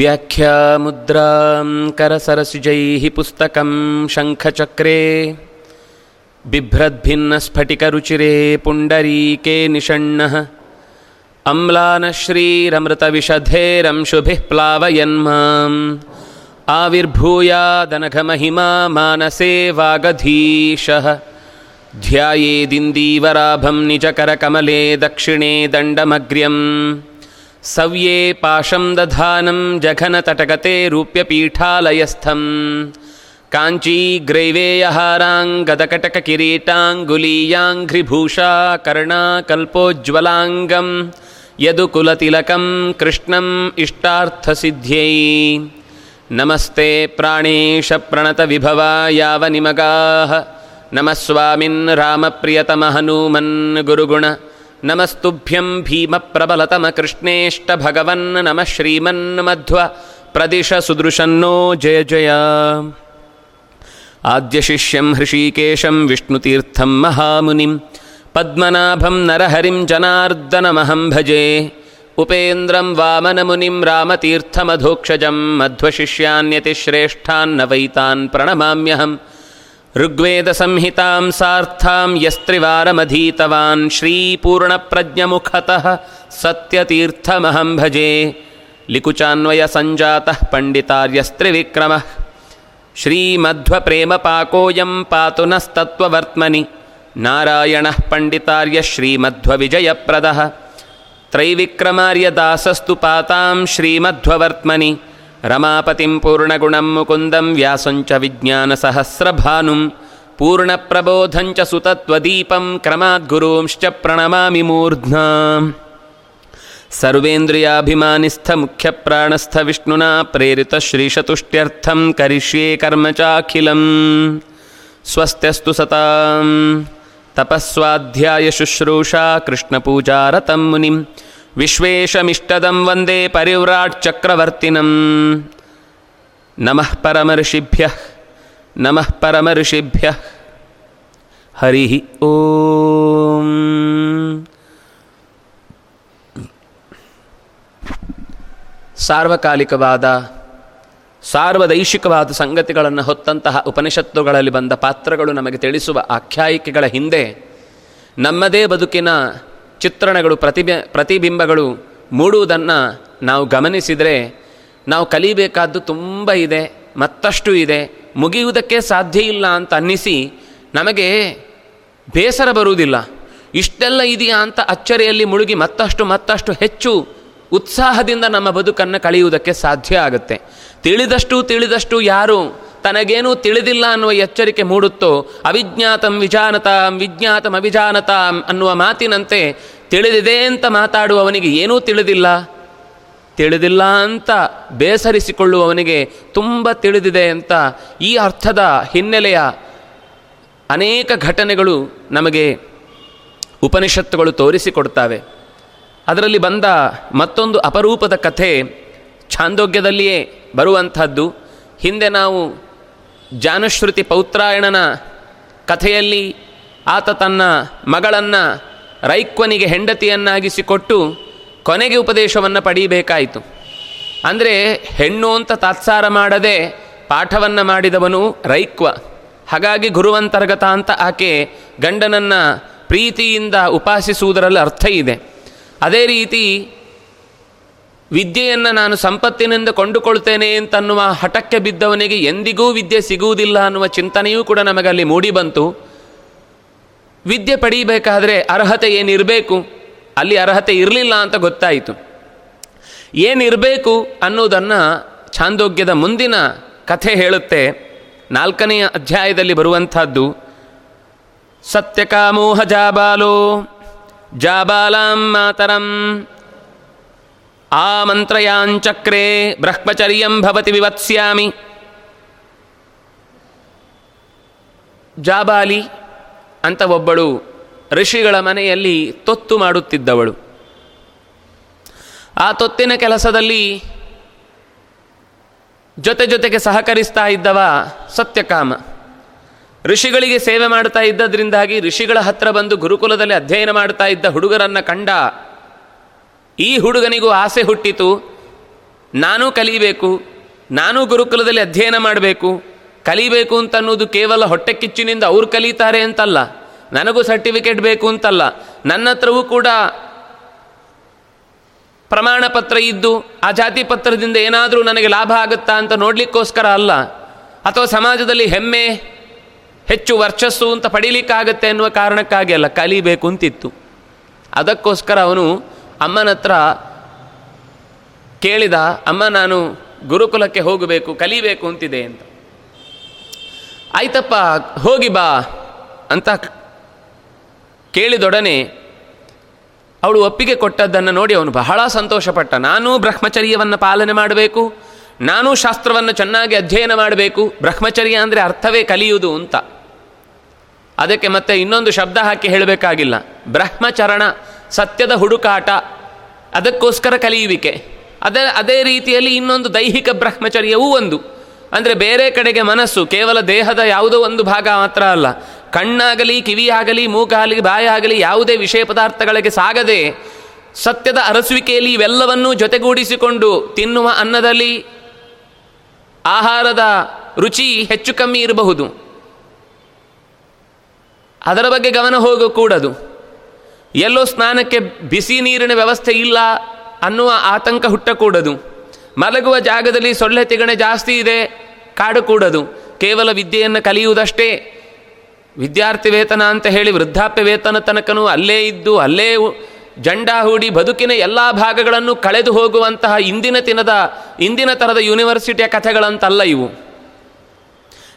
व्याख्यामुद्रां करसरसिजैः पुस्तकं शङ्खचक्रे बिभ्रद्भिन्नस्फटिकरुचिरे पुण्डरीके निषण्णः अम्लानश्रीरमृतविषधेरंशुभिः प्लावयन्माम् आविर्भूयादनघमहिमा मानसे वागधीशः ध्यायेदिन्दीवराभं निजकरकमले दक्षिणे दण्डमग्र्यम् ಸವ್ಯೇ ಪಾಶಂ ದಧಾನಂ ಜಘನತಟಗತೆ ರೂಪ್ಯಪೀಠಾಲಯಸ್ಥಂ ಕಾಂಚೀ ಗ್ರೈವೇಯಹಾರಾಂಗದಕಟಕ ಕಿರೀಟಾಂಗುಲೀಯಾಂಘ್ರಿಭೂಷಾ ಕರ್ಣಾಕಲ್ಪೋಜ್ವಲಾಂಗಂ ಯದುಕುಲತಿಲಕಂ ಕೃಷ್ಣಂ ಇಷ್ಟಾರ್ಥಸಿದ್ಧ್ಯೈ ನಮಸ್ತೆ ಪ್ರಾಣೇಶ ಪ್ರಣತ ವಿಭವ ಯಾವ ನಿಮಗಾಹ ನಮಸ್ವಾಮಿನ್ ರಾಮಪ್ರಿಯತಮ ಹನುಮನ್ ಗುರುಗುಣ ನಮಸ್ತುಭ್ಯಂ ಭೀಮಪ್ರಬಲತಮಕೃಷ್ಣೇಷ್ಟಭಗವನ್ ನಮಃ ಶ್ರೀಮನ್ ಮಧ್ವ ಪ್ರದಿಶ ಸುದೃಶನ್ನೋ ಜಯ ಜಯ ಆದ್ಯಶಿಷ್ಯಂ ಹೃಷೀಕೇಶಂ ವಿಷ್ಣುತೀರ್ಥಂ ಮಹಾಮುನಿಂ ಪದ್ಮನಾಭಂ ನರಹರಿಂ ಜನಾರ್ದನಮಹಂ ಭಜೆ ಉಪೇಂದ್ರಂ ವಾಮನಮುನಿಂ ರಾಮತೀರ್ಥಮಧೋಕ್ಷಜಂ ಮಧ್ವಶಿಷ್ಯಾನ್ಯತಿಶ್ರೇಷ್ಠಾನ್ನವೈತಾನ್ ಪ್ರಣಮಾಮ್ಯಹಂ ऋग्वेदसंहितां सार्थां यस्त्रिवारमधीतवान् श्रीपूर्णप्रज्ञमुखतः सत्यतीर्थमहं भजे। लिकुचान्वयसञ्जातः पण्डितार्यस्त्रिविक्रमः। श्रीमध्वप्रेमपाकोऽयं पातु नस्तत्त्ववर्त्मनि नारायणः पण्डितार्य श्रीमध्वविजयप्रदः। त्रैविक्रमार्यदासस्तु पातां श्रीमध्ववर्त्मनि रमापतिं पूर्णगुणं मुकुन्दं व्यासञ्च विज्ञानसहस्रभानुं पूर्णप्रबोधञ्च सुतत्वदीपं क्रमाद्गुरूंश्च प्रणमामि मूर्ध्ना सर्वेन्द्रियाभिमानिस्थमुख्यप्राणस्थविष्णुना प्रेरितश्रीशतुष्ट्यर्थं करिष्ये कर्म चाखिलं स्वस्त्यस्तु सतां तपस्वाध्यायशुश्रूषा कृष्णपूजारतं ವಿಶ್ವೇಶಮಿಷ್ಟದಂ ವಂದೇ ಪರಿವ್ರಾಟ್ ಚಕ್ರವರ್ತಿನಂ. ನಮಃ ಪರಮರ್ಷಿಭ್ಯ ನಮಃ ಪರಮರ್ಷಿಭ್ಯ ಹರಿ ಓಂ. ಸಾರ್ವಕಾಲಿಕವಾದ, ಸಾರ್ವದೈಶಿಕವಾದ ಸಂಗತಿಗಳನ್ನು ಹೊತ್ತಂತಹ ಉಪನಿಷತ್ತುಗಳಲ್ಲಿ ಬಂದ ಪಾತ್ರಗಳು ನಮಗೆ ತಿಳಿಸುವ ಆಖ್ಯಾಯಿಕೆಗಳ ಹಿಂದೆ ನಮ್ಮದೇ ಬದುಕಿನ ಚಿತ್ರಣಗಳು, ಪ್ರತಿಬಿ, ಪ್ರತಿಬಿಂಬಗಳು ಮೂಡುವುದನ್ನು ನಾವು ಗಮನಿಸಿದರೆ, ನಾವು ಕಲಿಬೇಕಾದ್ದು ತುಂಬ ಇದೆ, ಮತ್ತಷ್ಟು ಇದೆ, ಮುಗಿಯುವುದಕ್ಕೆ ಸಾಧ್ಯ ಇಲ್ಲ ಅಂತ ಅನ್ನಿಸಿ ನಮಗೆ ಬೇಸರ ಬರುವುದಿಲ್ಲ. ಇಷ್ಟೆಲ್ಲ ಇದೆಯಾ ಅಂತ ಅಚ್ಚರಿಯಲ್ಲಿ ಮುಳುಗಿ ಮತ್ತಷ್ಟು ಮತ್ತಷ್ಟು ಹೆಚ್ಚು ಉತ್ಸಾಹದಿಂದ ನಮ್ಮ ಬದುಕನ್ನು ಕಳೆಯುವುದಕ್ಕೆ ಸಾಧ್ಯ ಆಗುತ್ತೆ. ತಿಳಿದಷ್ಟು ತಿಳಿದಷ್ಟು ಯಾರು ತನಗೇನೂ ತಿಳಿದಿಲ್ಲ ಅನ್ನುವ ಎಚ್ಚರಿಕೆ ಮೂಡುತ್ತೋ, ಅವಿಜ್ಞಾತಂ ವಿಜಾನತಾಂ, ವಿಜ್ಞಾತಂ ಅವಿಜಾನತಾಂ ಅನ್ನುವ ಮಾತಿನಂತೆ ತಿಳಿದಿದೆ ಅಂತ ಮಾತಾಡುವವನಿಗೆ ಏನೂ ತಿಳಿದಿಲ್ಲ? ತಿಳಿದಿಲ್ಲ ಅಂತ ಬೇಸರಿಸಿಕೊಳ್ಳುವವನಿಗೆ ತುಂಬ ತಿಳಿದಿದೆ ಅಂತ ಈ ಅರ್ಥದ ಹಿನ್ನೆಲೆಯ ಅನೇಕ ಘಟನೆಗಳು ನಮಗೆ ಉಪನಿಷತ್ತುಗಳು ತೋರಿಸಿಕೊಡ್ತಾವೆ. ಅದರಲ್ಲಿ ಬಂದ ಮತ್ತೊಂದು ಅಪರೂಪದ ಕಥೆ ಛಾಂದೋಗ್ಯದಲ್ಲಿಯೇ ಬರುವಂಥದ್ದು. ಹಿಂದೆ ನಾವು ಜಾನುಶ್ರುತಿ ಪೌತ್ರಾಯಣನ ಕಥೆಯಲ್ಲಿ ಆತ ತನ್ನ ಮಗಳನ್ನು ರೈಕ್ವನಿಗೆ ಹೆಂಡತಿಯನ್ನಾಗಿಸಿಕೊಟ್ಟು ಕೊನೆಗೆ ಉಪದೇಶವನ್ನು ಪಡೀಬೇಕಾಯಿತು. ಅಂದರೆ ಹೆಣ್ಣು ಅಂತ ತಾತ್ಸಾರ ಮಾಡದೆ ಪಾಠವನ್ನು ಮಾಡಿದವನು ರೈಕ್ವ. ಹಾಗಾಗಿ ಗುರುವಂತರ್ಗತ ಅಂತ ಆಕೆ ಗಂಡನನ್ನು ಪ್ರೀತಿಯಿಂದ ಉಪಾಸಿಸುವುದರಲ್ಲಿ ಅರ್ಥ ಇದೆ. ಅದೇ ರೀತಿ ವಿದ್ಯೆಯನ್ನು ನಾನು ಸಂಪತ್ತಿನಿಂದ ಕೊಂಡುಕೊಳ್ತೇನೆ ಅಂತನ್ನುವ ಹಠಕ್ಕೆ ಬಿದ್ದವನಿಗೆ ಎಂದಿಗೂ ವಿದ್ಯೆ ಸಿಗುವುದಿಲ್ಲ ಅನ್ನುವ ಚಿಂತನೆಯೂ ಕೂಡ ನಮಗಲ್ಲಿ ಮೂಡಿಬಂತು ವಿದ್ಯೆ ಪಡೀಬೇಕಾದರೆ ಅರ್ಹತೆ ಏನಿರಬೇಕು? ಅಲ್ಲಿ ಅರ್ಹತೆ ಇರಲಿಲ್ಲ ಅಂತ ಗೊತ್ತಾಯಿತು. ಏನಿರಬೇಕು ಅನ್ನೋದನ್ನು ಛಾಂದೋಗ್ಯದ ಮುಂದಿನ ಕಥೆ ಹೇಳುತ್ತೆ. ನಾಲ್ಕನೆಯ ಅಧ್ಯಾಯದಲ್ಲಿ ಬರುವಂಥದ್ದು, ಸತ್ಯಕಾಮೋಹ ಜಾಬಾಲೋ, ಜಾಬಾಲಾಂ ಮಾತರಂ ಆಮಂತ್ರಯಾಂಚಕ್ರೆ ಬ್ರಹ್ಮಚರ್ಯಂ ಭವತಿ ವಿವತ್ಸ್ಯಾಮಿ. ಜಾಬಾಲಿ ಅಂತ ಒಬ್ಬಳು ಋಷಿಗಳ ಮನೆಯಲ್ಲಿ ತೊತ್ತು ಮಾಡುತ್ತಿದ್ದವಳು. ಆ ತೊತ್ತಿನ ಕೆಲಸದಲ್ಲಿ ಜೊತೆ ಜೊತೆಗೆ ಸಹಕರಿಸ್ತಾ ಇದ್ದವ ಸತ್ಯಕಾಮ. ಋಷಿಗಳಿಗೆ ಸೇವೆ ಮಾಡ್ತಾ ಇದ್ದದ್ರಿಂದಾಗಿ ಋಷಿಗಳ ಹತ್ರ ಬಂದು ಗುರುಕುಲದಲ್ಲಿ ಅಧ್ಯಯನ ಮಾಡ್ತಾ ಇದ್ದ ಹುಡುಗರನ್ನು ಕಂಡ ಈ ಹುಡುಗನಿಗೂ ಆಸೆ ಹುಟ್ಟಿತು. ನಾನೂ ಕಲಿಬೇಕು, ನಾನು ಗುರುಕುಲದಲ್ಲಿ ಅಧ್ಯಯನ ಮಾಡಬೇಕು. ಕಲಿಬೇಕು ಅಂತ ಅನ್ನೋದು ಕೇವಲ ಹೊಟ್ಟೆ ಕಿಚ್ಚಿನಿಂದ ಅವ್ರು ಕಲಿತಾರೆ ಅಂತಲ್ಲ. ನನಗೂ ಸರ್ಟಿಫಿಕೇಟ್ ಬೇಕು ಅಂತಲ್ಲ. ನನ್ನ ಹತ್ರವೂ ಕೂಡ ಪ್ರಮಾಣ ಪತ್ರ ಇದ್ದು, ಆ ಜಾತಿ ಪತ್ರದಿಂದ ಏನಾದರೂ ನನಗೆ ಲಾಭ ಆಗುತ್ತಾ ಅಂತ ನೋಡಲಿಕ್ಕೋಸ್ಕರ ಅಲ್ಲ. ಅಥವಾ ಸಮಾಜದಲ್ಲಿ ಹೆಮ್ಮೆ, ಹೆಚ್ಚು ವರ್ಚಸ್ಸು ಅಂತ ಪಡೀಲಿಕ್ಕಾಗತ್ತೆ ಅನ್ನುವ ಕಾರಣಕ್ಕಾಗಿ ಅಲ್ಲ, ಕಲಿಬೇಕು ಅಂತಿತ್ತು. ಅದಕ್ಕೋಸ್ಕರ ಅವನು ಅಮ್ಮನ ಹತ್ರ ಕೇಳಿದ, ಅಮ್ಮ, ನಾನು ಗುರುಕುಲಕ್ಕೆ ಹೋಗಬೇಕು, ಕಲಿಬೇಕು ಅಂತಿದೆ ಅಂತ. ಆಯ್ತಪ್ಪ, ಹೋಗಿ ಬಾ, ಅಂತ ಕೇಳಿದೊಡನೆ ಅವಳು ಒಪ್ಪಿಗೆ ಕೊಟ್ಟದ್ದನ್ನು ನೋಡಿ ಅವನು ಬಹಳ ಸಂತೋಷಪಟ್ಟ. ನಾನೂ ಬ್ರಹ್ಮಚರ್ಯವನ್ನು ಪಾಲನೆ ಮಾಡಬೇಕು, ನಾನೂ ಶಾಸ್ತ್ರವನ್ನು ಚೆನ್ನಾಗಿ ಅಧ್ಯಯನ ಮಾಡಬೇಕು, ಬ್ರಹ್ಮಚರ್ಯ ಅಂದರೆ ಅರ್ಥವೇ ಕಲಿಯುವುದು ಅಂತ. ಅದಕ್ಕೆ ಮತ್ತೆ ಇನ್ನೊಂದು ಶಬ್ದ ಹಾಕಿ ಹೇಳಬೇಕಾಗಿಲ್ಲ. ಬ್ರಹ್ಮಚರಣ ಸತ್ಯದ ಹುಡುಕಾಟ, ಅದಕ್ಕೋಸ್ಕರ ಕಲಿಯುವಿಕೆ. ಅದೇ ಅದೇ ರೀತಿಯಲ್ಲಿ ಇನ್ನೊಂದು ದೈಹಿಕ ಬ್ರಹ್ಮಚರ್ಯವೂ ಒಂದು. ಅಂದರೆ ಬೇರೆ ಕಡೆಗೆ ಮನಸ್ಸು, ಕೇವಲ ದೇಹದ ಯಾವುದೋ ಒಂದು ಭಾಗ ಮಾತ್ರ ಅಲ್ಲ. ಕಣ್ಣಾಗಲಿ, ಕಿವಿಯಾಗಲಿ ಮೂಗಾಗಲಿ ಬಾಯಾಗಲಿ ಯಾವುದೇ ವಿಷಯ ಪದಾರ್ಥಗಳಿಗೆ ಸಾಗದೆ, ಸತ್ಯದ ಅರಸುವಿಕೆಯಲ್ಲಿ ಇವೆಲ್ಲವನ್ನೂ ಜೊತೆಗೂಡಿಸಿಕೊಂಡು ತಿನ್ನುವ ಅನ್ನದಲ್ಲಿ ಆಹಾರದ ರುಚಿ ಹೆಚ್ಚು ಕಮ್ಮಿ ಇರಬಹುದು. ಅದರ ಬಗ್ಗೆ ಗಮನ ಹೋಗಕೂಡದು. ಎಲ್ಲೋ ಸ್ನಾನಕ್ಕೆ ಬಿಸಿ ನೀರಿನ ವ್ಯವಸ್ಥೆ ಇಲ್ಲ ಅನ್ನುವ ಆತಂಕ ಹುಟ್ಟಕೂಡದು. ಮಲಗುವ ಜಾಗದಲ್ಲಿ ಸೊಳ್ಳೆ ತಿಗಣೆ ಜಾಸ್ತಿ ಇದೆ ಕಾಡು ಕೂಡದು ಕೇವಲ ವಿದ್ಯೆಯನ್ನು ಕಲಿಯುವುದಷ್ಟೇ. ವಿದ್ಯಾರ್ಥಿ ವೇತನ ಅಂತ ಹೇಳಿ ವೃದ್ಧಾಪ್ಯ ವೇತನ ತನಕನೂ ಅಲ್ಲೇ ಇದ್ದು, ಅಲ್ಲೇ ಜಂಡಾ ಹೂಡಿ ಬದುಕಿನ ಎಲ್ಲ ಭಾಗಗಳನ್ನು ಕಳೆದು ಹೋಗುವಂತಹ ಇಂದಿನ ದಿನದ, ಇಂದಿನ ಥರದ ಯೂನಿವರ್ಸಿಟಿಯ ಕಥೆಗಳಂತಲ್ಲ ಇವು.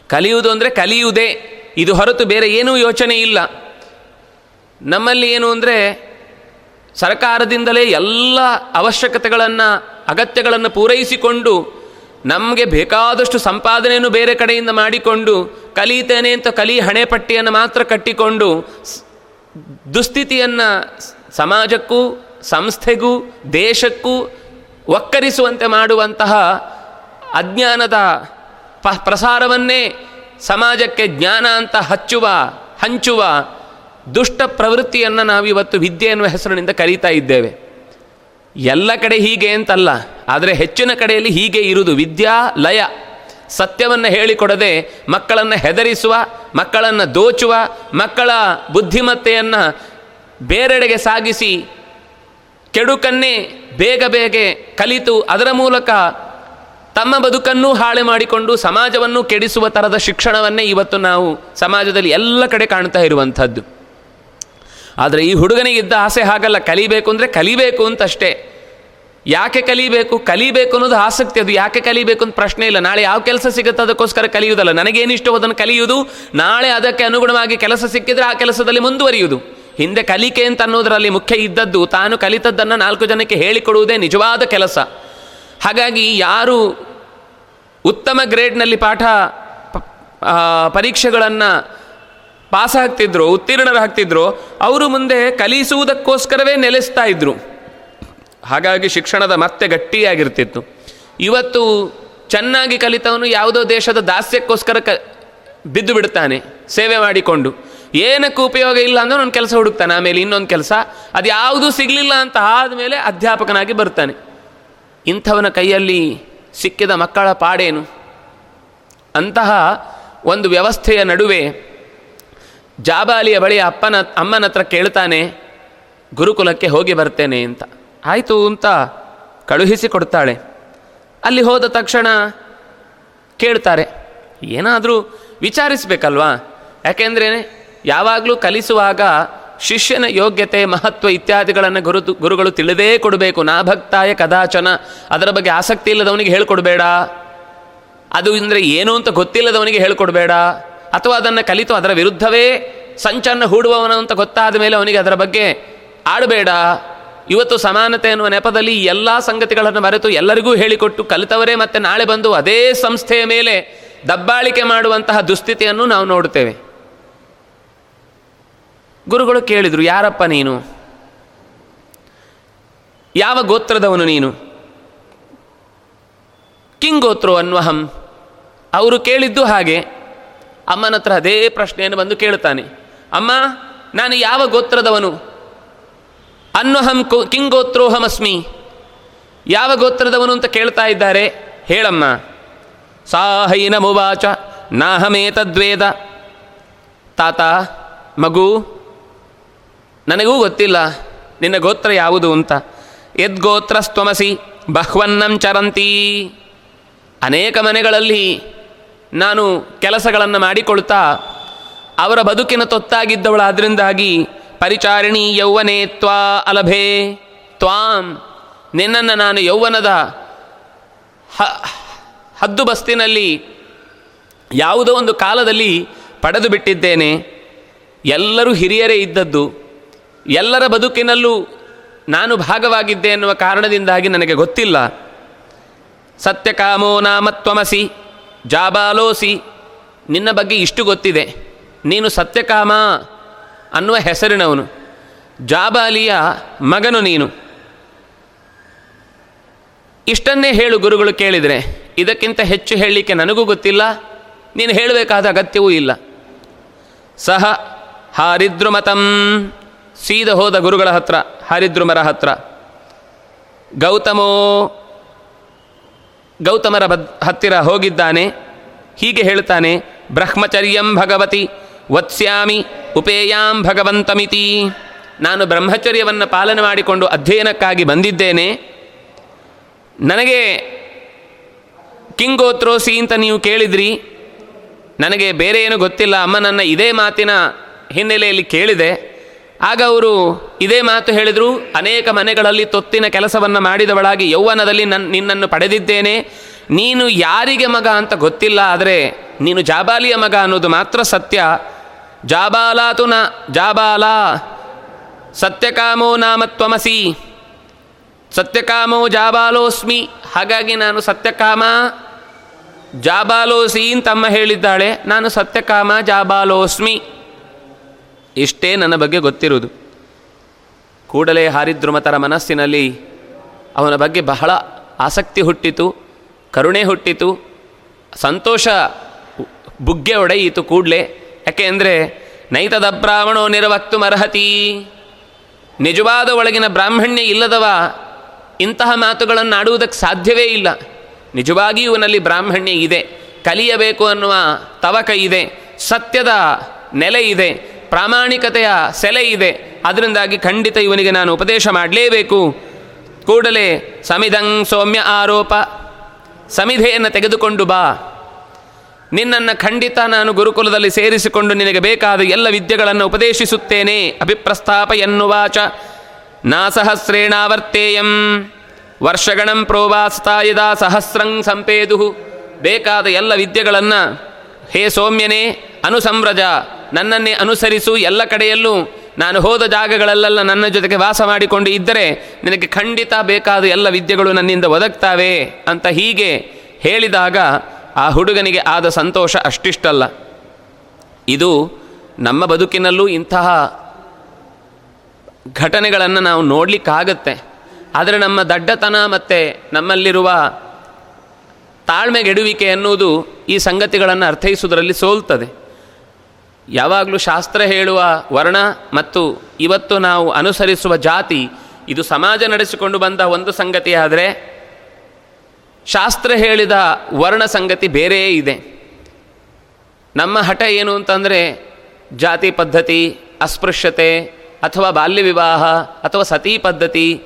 ಕಲಿಯುವುದು ಅಂದರೆ ಕಲಿಯುವುದೇ. ಇದು ಹೊರತು ಬೇರೆ ಏನೂ ಯೋಚನೆ ಇಲ್ಲ. ನಮ್ಮಲ್ಲಿ ಏನು ಅಂದರೆ ಸರ್ಕಾರದಿಂದಲೇ ಎಲ್ಲ ಅವಶ್ಯಕತೆಗಳನ್ನು, ಅಗತ್ಯಗಳನ್ನು ಪೂರೈಸಿಕೊಂಡು ನಮಗೆ ಬೇಕಾದಷ್ಟು ಸಂಪಾದನೆಯನ್ನು ಬೇರೆ ಕಡೆಯಿಂದ ಮಾಡಿಕೊಂಡು ಕಲಿತೇನೆ ಅಂತ ಕಲಿ ಹಣೆಪಟ್ಟಿಯನ್ನು ಮಾತ್ರ ಕಟ್ಟಿಕೊಂಡು ದುಸ್ಥಿತಿಯನ್ನು ಸಮಾಜಕ್ಕೂ, ಸಂಸ್ಥೆಗೂ, ದೇಶಕ್ಕೂ ಒಕ್ಕರಿಸುವಂತೆ ಮಾಡುವಂತಹ ಅಜ್ಞಾನದ ಪ ಪ್ರಸಾರವನ್ನೇ ಸಮಾಜಕ್ಕೆ ಜ್ಞಾನ ಅಂತ ಹಚ್ಚುವ, ಹಂಚುವ ದುಷ್ಟ ಪ್ರವೃತ್ತಿಯನ್ನು ನಾವಿವತ್ತು ವಿದ್ಯೆ ಎನ್ನುವ ಹೆಸರಿನಿಂದ ಕರೀತಾ ಇದ್ದೇವೆ. ಎಲ್ಲ ಕಡೆ ಹೀಗೆ ಅಂತಲ್ಲ, ಆದರೆ ಹೆಚ್ಚಿನ ಕಡೆಯಲ್ಲಿ ಹೀಗೆ ಇರುವುದು ವಿದ್ಯಾ ಲಯ. ಸತ್ಯವನ್ನು ಹೇಳಿಕೊಡದೆ ಮಕ್ಕಳನ್ನು ಹೆದರಿಸುವ, ಮಕ್ಕಳನ್ನು ದೋಚುವ, ಮಕ್ಕಳ ಬುದ್ಧಿಮತ್ತೆಯನ್ನು ಬೇರೆಡೆಗೆ ಸಾಗಿಸಿ ಕೆಡುಕನ್ನೇ ಬೇಗ ಬೇಗ ಕಲಿತು ಅದರ ಮೂಲಕ ತಮ್ಮ ಬದುಕನ್ನೂ ಹಾಳೆ ಮಾಡಿಕೊಂಡು ಸಮಾಜವನ್ನು ಕೆಡಿಸುವ ಥರದ ಶಿಕ್ಷಣವನ್ನೇ ಇವತ್ತು ನಾವು ಸಮಾಜದಲ್ಲಿ ಎಲ್ಲ ಕಡೆ ಕಾಣ್ತಾ ಇರುವಂಥದ್ದು. ಆದರೆ ಈ ಹುಡುಗನಿಗಿದ್ದ ಆಸೆ ಹಾಗಲ್ಲ, ಕಲಿಬೇಕು ಅಂದರೆ ಕಲಿಬೇಕು ಅಂತಷ್ಟೇ. ಯಾಕೆ ಕಲಿಬೇಕು? ಕಲಿಬೇಕು ಅನ್ನೋದು ಆಸಕ್ತಿ ಅದು. ಯಾಕೆ ಕಲಿಬೇಕು ಅಂತ ಪ್ರಶ್ನೆ ಇಲ್ಲ. ನಾಳೆ ಯಾವ ಕೆಲಸ ಸಿಗುತ್ತೆ ಅದಕ್ಕೋಸ್ಕರ ಕಲಿಯುವುದಲ್ಲ. ನನಗೇನಿಷ್ಟೋ ಅದನ್ನು ಕಲಿಯುವುದು. ನಾಳೆ ಅದಕ್ಕೆ ಅನುಗುಣವಾಗಿ ಕೆಲಸ ಸಿಕ್ಕಿದ್ರೆ ಆ ಕೆಲಸದಲ್ಲಿ ಮುಂದುವರಿಯುವುದು. ಹಿಂದೆ ಕಲಿಕೆ ಅಂತ ಅನ್ನೋದರಲ್ಲಿ ಮುಖ್ಯ ಇದ್ದದ್ದು, ತಾನು ಕಲಿತದ್ದನ್ನು ನಾಲ್ಕು ಜನಕ್ಕೆ ಹೇಳಿಕೊಡುವುದೇ ನಿಜವಾದ ಕೆಲಸ. ಹಾಗಾಗಿ ಯಾರು ಉತ್ತಮ ಗ್ರೇಡ್ನಲ್ಲಿ ಪಾಠ ಪರೀಕ್ಷೆಗಳನ್ನು ಪಾಸ್ ಆಗ್ತಿದ್ರು ಉತ್ತೀರ್ಣರಾಗ್ತಿದ್ರು ಅವರು ಮುಂದೆ ಕಲಿಸುವುದಕ್ಕೋಸ್ಕರವೇ ನೆಲೆಸ್ತಾ ಇದ್ರು. ಹಾಗಾಗಿ ಶಿಕ್ಷಣದ ಮತ್ತೆ ಗಟ್ಟಿಯಾಗಿರ್ತಿತ್ತು. ಇವತ್ತು ಚೆನ್ನಾಗಿ ಕಲಿತವನು ಯಾವುದೋ ದೇಶದ ದಾಸ್ಯಕ್ಕೋಸ್ಕರ ಕ, ಬಿದ್ದು ಬಿಡ್ತಾನೆ, ಸೇವೆ ಮಾಡಿಕೊಂಡು. ಏನಕ್ಕೂ ಉಪಯೋಗ ಇಲ್ಲ ಅಂದ್ರೆ ಒಂದು ಕೆಲಸ ಹುಡುಕ್ತಾನೆ, ಆಮೇಲೆ ಇನ್ನೊಂದು ಕೆಲಸ, ಅದು ಯಾವುದೂ ಸಿಗಲಿಲ್ಲ ಅಂತ ಆದಮೇಲೆ ಅಧ್ಯಾಪಕನಾಗಿ ಬರ್ತಾನೆ. ಇಂಥವನ ಕೈಯಲ್ಲಿ ಸಿಕ್ಕಿದ ಮಕ್ಕಳ ಪಾಡೇನು? ಅಂತಹ ಒಂದು ವ್ಯವಸ್ಥೆಯ ನಡುವೆ ಜಾಬಾಲಿಯ ಬಳಿ ಅಪ್ಪನ, ಅಮ್ಮನ ಹತ್ರ ಕೇಳ್ತಾನೆ, ಗುರುಕುಲಕ್ಕೆ ಹೋಗಿ ಬರ್ತೇನೆ ಅಂತ. ಆಯಿತು ಅಂತ ಕಳುಹಿಸಿ ಕೊಡ್ತಾಳೆ. ಅಲ್ಲಿ ಹೋದ ತಕ್ಷಣ ಕೇಳ್ತಾರೆ, ಏನಾದರೂ ವಿಚಾರಿಸಬೇಕಲ್ವಾ? ಯಾಕೆಂದ್ರೆ ಯಾವಾಗಲೂ ಕಲಿಸುವಾಗ ಶಿಷ್ಯನ ಯೋಗ್ಯತೆ, ಮಹತ್ವ ಇತ್ಯಾದಿಗಳನ್ನು ಗುರು, ಗುರುಗಳು ತಿಳಿದೇ ಕೊಡಬೇಕು. ನಾ ಭಕ್ತಾಯ ಕದಾಚನ. ಅದರ ಬಗ್ಗೆ ಆಸಕ್ತಿ ಇಲ್ಲದವನಿಗೆ ಹೇಳ್ಕೊಡ್ಬೇಡ. ಅದು ಅಂದರೆ ಏನು ಅಂತ ಗೊತ್ತಿಲ್ಲದವನಿಗೆ ಹೇಳ್ಕೊಡ್ಬೇಡ. ಅಥವಾ ಅದನ್ನು ಕಲಿತು ಅದರ ವಿರುದ್ಧವೇ ಸಂಚನ್ನು ಹೂಡುವವನು ಅಂತ ಗೊತ್ತಾದ ಮೇಲೆ ಅವನಿಗೆ ಅದರ ಬಗ್ಗೆ ಆಡಬೇಡ. ಇವತ್ತು ಸಮಾನತೆ ಎನ್ನುವ ನೆಪದಲ್ಲಿ ಎಲ್ಲ ಸಂಗತಿಗಳನ್ನು ಮರೆತು ಎಲ್ಲರಿಗೂ ಹೇಳಿಕೊಟ್ಟು ಕಲಿತವರೇ ಮತ್ತೆ ನಾಳೆ ಬಂದು ಅದೇ ಸಂಸ್ಥೆಯ ಮೇಲೆ ದಬ್ಬಾಳಿಕೆ ಮಾಡುವಂತಹ ದುಸ್ಥಿತಿಯನ್ನು ನಾವು ನೋಡುತ್ತೇವೆ. ಗುರುಗಳು ಕೇಳಿದರು, ಯಾರಪ್ಪ ನೀನು? ಯಾವ ಗೋತ್ರದವನು ನೀನು? ಕಿಂಗೋತ್ರೋ ಅನ್ವಹಂ. ಅವರು ಕೇಳಿದ್ದು ಹಾಗೆ. ಅಮ್ಮನ ಹತ್ರ ಅದೇ ಪ್ರಶ್ನೆಯನ್ನು ಬಂದು ಕೇಳ್ತಾನೆ ಅಮ್ಮ, ನಾನು ಯಾವ ಗೋತ್ರದವನು? ಅನ್ನೋಹಂ ಕೋ ಕಿಂಗೋತ್ರೋಹಮಸ್ಮಿ. ಯಾವ ಗೋತ್ರದವನು ಅಂತ ಕೇಳ್ತಾ ಇದ್ದಾರೆ? ಹೇಳಮ್ಮ. ಸಾಹೈನಮುವಾಚ ನಾಹಮೇತದ್ವೇದ. ತಾತ, ಮಗು, ನನಗೂ ಗೊತ್ತಿಲ್ಲ. ನಿನ್ನ ಗೋತ್ರ ಯಾವುದು ಅಂತ. ಯದ್ಗೋತ್ರಸ್ತ್ವಮಸಿ ಬಹ್ವನ್ನಂ ಚರಂತಿ. ಅನೇಕ ಮನೆಗಳಲ್ಲಿ ನಾನು ಕೆಲಸಗಳನ್ನು ಮಾಡಿಕೊಳ್ತಾ ಅವರ ಬದುಕಿನ ತೊತ್ತಾಗಿದ್ದವಳಾದ್ರಿಂದಾಗಿ ಪರಿಚಾರಿಣಿ ಯೌವನೇ ತ್ವಾ ಅಲಭೆ. ತ್ವಾಂ, ನಿನ್ನನ್ನು ನಾನು ಯೌವನದ ಹದ್ದು ಬಸ್ತಿನಲ್ಲಿ ಯಾವುದೋ ಒಂದು ಕಾಲದಲ್ಲಿ ಪಡೆದು ಬಿಟ್ಟಿದ್ದೇನೆ. ಎಲ್ಲರೂ ಹಿರಿಯರೇ ಇದ್ದದ್ದು. ಎಲ್ಲರ ಬದುಕಿನಲ್ಲೂ ನಾನು ಭಾಗವಾಗಿದ್ದೆ ಎನ್ನುವ ಕಾರಣದಿಂದಾಗಿ ನನಗೆ ಗೊತ್ತಿಲ್ಲ. ಸತ್ಯಕಾಮೋ ನಾಮತ್ವಮಸಿ ಜಾಬಾಲೋಸಿ, ನಿನ್ನ ಬಗ್ಗೆ ಇಷ್ಟು ಗೊತ್ತಿದೆ. ನೀನು ಸತ್ಯಕಾಮ ಅನ್ನುವ ಹೆಸರಿನವನು. ಜಾಬಾಲಿಯ ಮಗನು ನೀನು. ಇಷ್ಟನ್ನೇ ಹೇಳು ಗುರುಗಳು ಕೇಳಿದರೆ, ಇದಕ್ಕಿಂತ ಹೆಚ್ಚು ಹೇಳಲಿಕ್ಕೆ ನನಗೂ ಗೊತ್ತಿಲ್ಲ, ನೀನು ಹೇಳಬೇಕಾದ ಅಗತ್ಯವೂ ಇಲ್ಲ. ಸಹ ಹಾರಿದ್ರುಮತಂ, ಸೀದ ಹೋದ ಗುರುಗಳ ಹತ್ರ, ಹಾರಿದ್ರುಮರ ಹತ್ರ. ಗೌತಮೋ ಗೌತಮರ ಬದ್ ಹತ್ತಿರ ಹೋಗಿದ್ದಾನೆ. ಹೀಗೆ ಹೇಳ್ತಾನೆ, ಬ್ರಹ್ಮಚರ್ಯಂ ಭಗವತಿ, ವತ್ಸ್ಯಾಮಿ ಉಪೇಯಾಂ ಭಗವಂತಮಿತಿ. ನಾನು ಬ್ರಹ್ಮಚರ್ಯವನ್ನು ಪಾಲನೆ ಮಾಡಿಕೊಂಡು ಅಧ್ಯಯನಕ್ಕಾಗಿ ಬಂದಿದ್ದೇನೆ. ನನಗೆ ಕಿಂಗೋತ್ರೋಸಿ ಅಂತ ನೀವು ಕೇಳಿದ್ರಿ. ನನಗೆ ಬೇರೆ ಏನು ಗೊತ್ತಿಲ್ಲ. ಅಮ್ಮ ನನ್ನ ಇದೇ ಮಾತಿನ ಹಿನ್ನೆಲೆಯಲ್ಲಿ ಕೇಳಿದೆ. ಆಗ ಅವರು ಇದೇ ಮಾತು ಹೇಳಿದರು, ಅನೇಕ ಮನೆಗಳಲ್ಲಿ ತೊತ್ತಿನ ಕೆಲಸವನ್ನು ಮಾಡಿದವಳಾಗಿ ಯೌವನದಲ್ಲಿ ನನ್ನ ನಿನ್ನನ್ನು ಪಡೆದಿದ್ದೇನೆ. ನೀನು ಯಾರಿಗೆ ಮಗ ಅಂತ ಗೊತ್ತಿಲ್ಲ, ಆದರೆ ನೀನು ಜಾಬಾಲಿಯ ಮಗ ಅನ್ನೋದು ಮಾತ್ರ ಸತ್ಯ. ಜಾಬಾಲಾತು ನ ಜಾಬಾಲ. ಸತ್ಯಕಾಮೋ ನಾಮ ತ್ವಮಸಿ. ಸತ್ಯಕಾಮೋ ಜಾಬಾಲೋಸ್ಮಿ. ಹಾಗಾಗಿ ನಾನು ಸತ್ಯಕಾಮ, ಜಾಬಾಲೋಸಿ ಅಂತಮ್ಮ ಹೇಳಿದ್ದಾಳೆ. ನಾನು ಸತ್ಯಕಾಮ, ಜಾಬಾಲೋಸ್ಮಿ. ಇಷ್ಟೇ ನನ್ನ ಬಗ್ಗೆ ಗೊತ್ತಿರುವುದು. ಕೂಡಲೇ ಹಾರಿದ್ರುಮತರ ಮನಸ್ಸಿನಲ್ಲಿ ಅವನ ಬಗ್ಗೆ ಬಹಳ ಆಸಕ್ತಿ ಹುಟ್ಟಿತು, ಕರುಣೆ ಹುಟ್ಟಿತು, ಸಂತೋಷ ಬುಗ್ಗೆ ಒಡೆಯಿತು ಕೂಡಲೇ. ಯಾಕೆ ಅಂದರೆ, ನೈತದ ಬ್ರಾಹ್ಮಣೋ ನಿರ್ವಕ್ತು ಅರ್ಹತಿ ನಿಜವಾದ ಒಳಗಿನ ಬ್ರಾಹ್ಮಣ್ಯ ಇಲ್ಲದವ ಇಂತಹ ಮಾತುಗಳನ್ನು ಆಡುವುದಕ್ಕೆ ಸಾಧ್ಯವೇ ಇಲ್ಲ. ನಿಜವಾಗಿಯೂ ಇವನಲ್ಲಿ ಬ್ರಾಹ್ಮಣ್ಯ ಇದೆ, ಕಲಿಯಬೇಕು ಅನ್ನುವ ತವಕ ಇದೆ, ಸತ್ಯದ ನೆಲೆ ಇದೆ ಪ್ರಾಮಾಣಿಕತೆಯ ಸೆಲೆ ಇದೆ. ಅದರಿಂದಾಗಿ ಖಂಡಿತ ಇವನಿಗೆ ನಾನು ಉಪದೇಶ ಮಾಡಲೇಬೇಕು. ಕೂಡಲೇ ಸಮಿಧಂ ಸೌಮ್ಯ ಆರೋಪ. ಸಮಿಧೆಯನ್ನು ತೆಗೆದುಕೊಂಡು ಬಾ. ನಿನ್ನನ್ನು ಖಂಡಿತ ನಾನು ಗುರುಕುಲದಲ್ಲಿ ಸೇರಿಸಿಕೊಂಡು ನಿನಗೆ ಬೇಕಾದ ಎಲ್ಲ ವಿದ್ಯೆಗಳನ್ನು ಉಪದೇಶಿಸುತ್ತೇನೆ. ಅಭಿಪ್ರಸ್ತಾಪ ಎನ್ನುವಾಚ. ನಾ ಸಹಸ್ರೇಣಾವರ್ತೇಯಂ. ವರ್ಷಗಣಂ ಪ್ರೋವಾಸ್ತಾಯದಾ ಸಹಸ್ರಂ ಸಂಪೇದು ಬೇಕಾದ ಎಲ್ಲ ವಿದ್ಯೆಗಳನ್ನು, ಹೇ ಸೌಮ್ಯನೇ, ಅನುಸಂವ್ರಜ. ನನ್ನನ್ನೇ ಅನುಸರಿಸು ಎಲ್ಲ ಕಡೆಯಲ್ಲೂ. ನಾನು ಹೋದ ಜಾಗಗಳಲ್ಲೆಲ್ಲ ನನ್ನ ಜೊತೆಗೆ ವಾಸ ಮಾಡಿಕೊಂಡು ಇದ್ದರೆ ನಿನಗೆ ಖಂಡಿತ ಬೇಕಾದ ಎಲ್ಲ ವಿದ್ಯೆಗಳು ನನ್ನಿಂದ ಒದಗ್ತಾವೆ ಅಂತ ಹೀಗೆ ಹೇಳಿದಾಗ ಆ ಹುಡುಗನಿಗೆ ಆದ ಸಂತೋಷ ಅಷ್ಟಿಷ್ಟಲ್ಲ. ಇದು ನಮ್ಮ ಬದುಕಿನಲ್ಲೂ ಇಂತಹ ಘಟನೆಗಳನ್ನು ನಾವು ನೋಡಲಿಕ್ಕಾಗತ್ತೆ. ಆದರೆ ನಮ್ಮ ದಡ್ಡತನ ಮತ್ತು ನಮ್ಮಲ್ಲಿರುವ ತಾಳ್ಮೆಗೆಡುವಿಕೆ ಎನ್ನುವುದು ಈ ಸಂಗತಿಗಳನ್ನು ಅರ್ಥೈಸುವುದರಲ್ಲಿ ಸೋಲ್ತದೆ. ಯಾವಾಗಲೂ ಶಾಸ್ತ್ರ ಹೇಳುವ ವರ್ಣ ಮತ್ತು ಇವತ್ತು ನಾವು ಅನುಸರಿಸುವ ಜಾತಿ, ಇದು ಸಮಾಜ ನಡೆಸಿಕೊಂಡು ಬಂದ ಒಂದು ಸಂಗತಿಯಾದರೆ ಶಾಸ್ತ್ರ ಹೇಳಿದ ವರ್ಣ ಸಂಗತಿ ಬೇರೆಯೇ ಇದೆ. ನಮ್ಮ ಹಠ ಏನು ಅಂತಂದರೆ, ಜಾತಿ ಪದ್ಧತಿ, ಅಸ್ಪೃಶ್ಯತೆ, ಅಥವಾ ಬಾಲ್ಯ ವಿವಾಹ, ಅಥವಾ ಸತಿ ಪದ್ಧತಿ,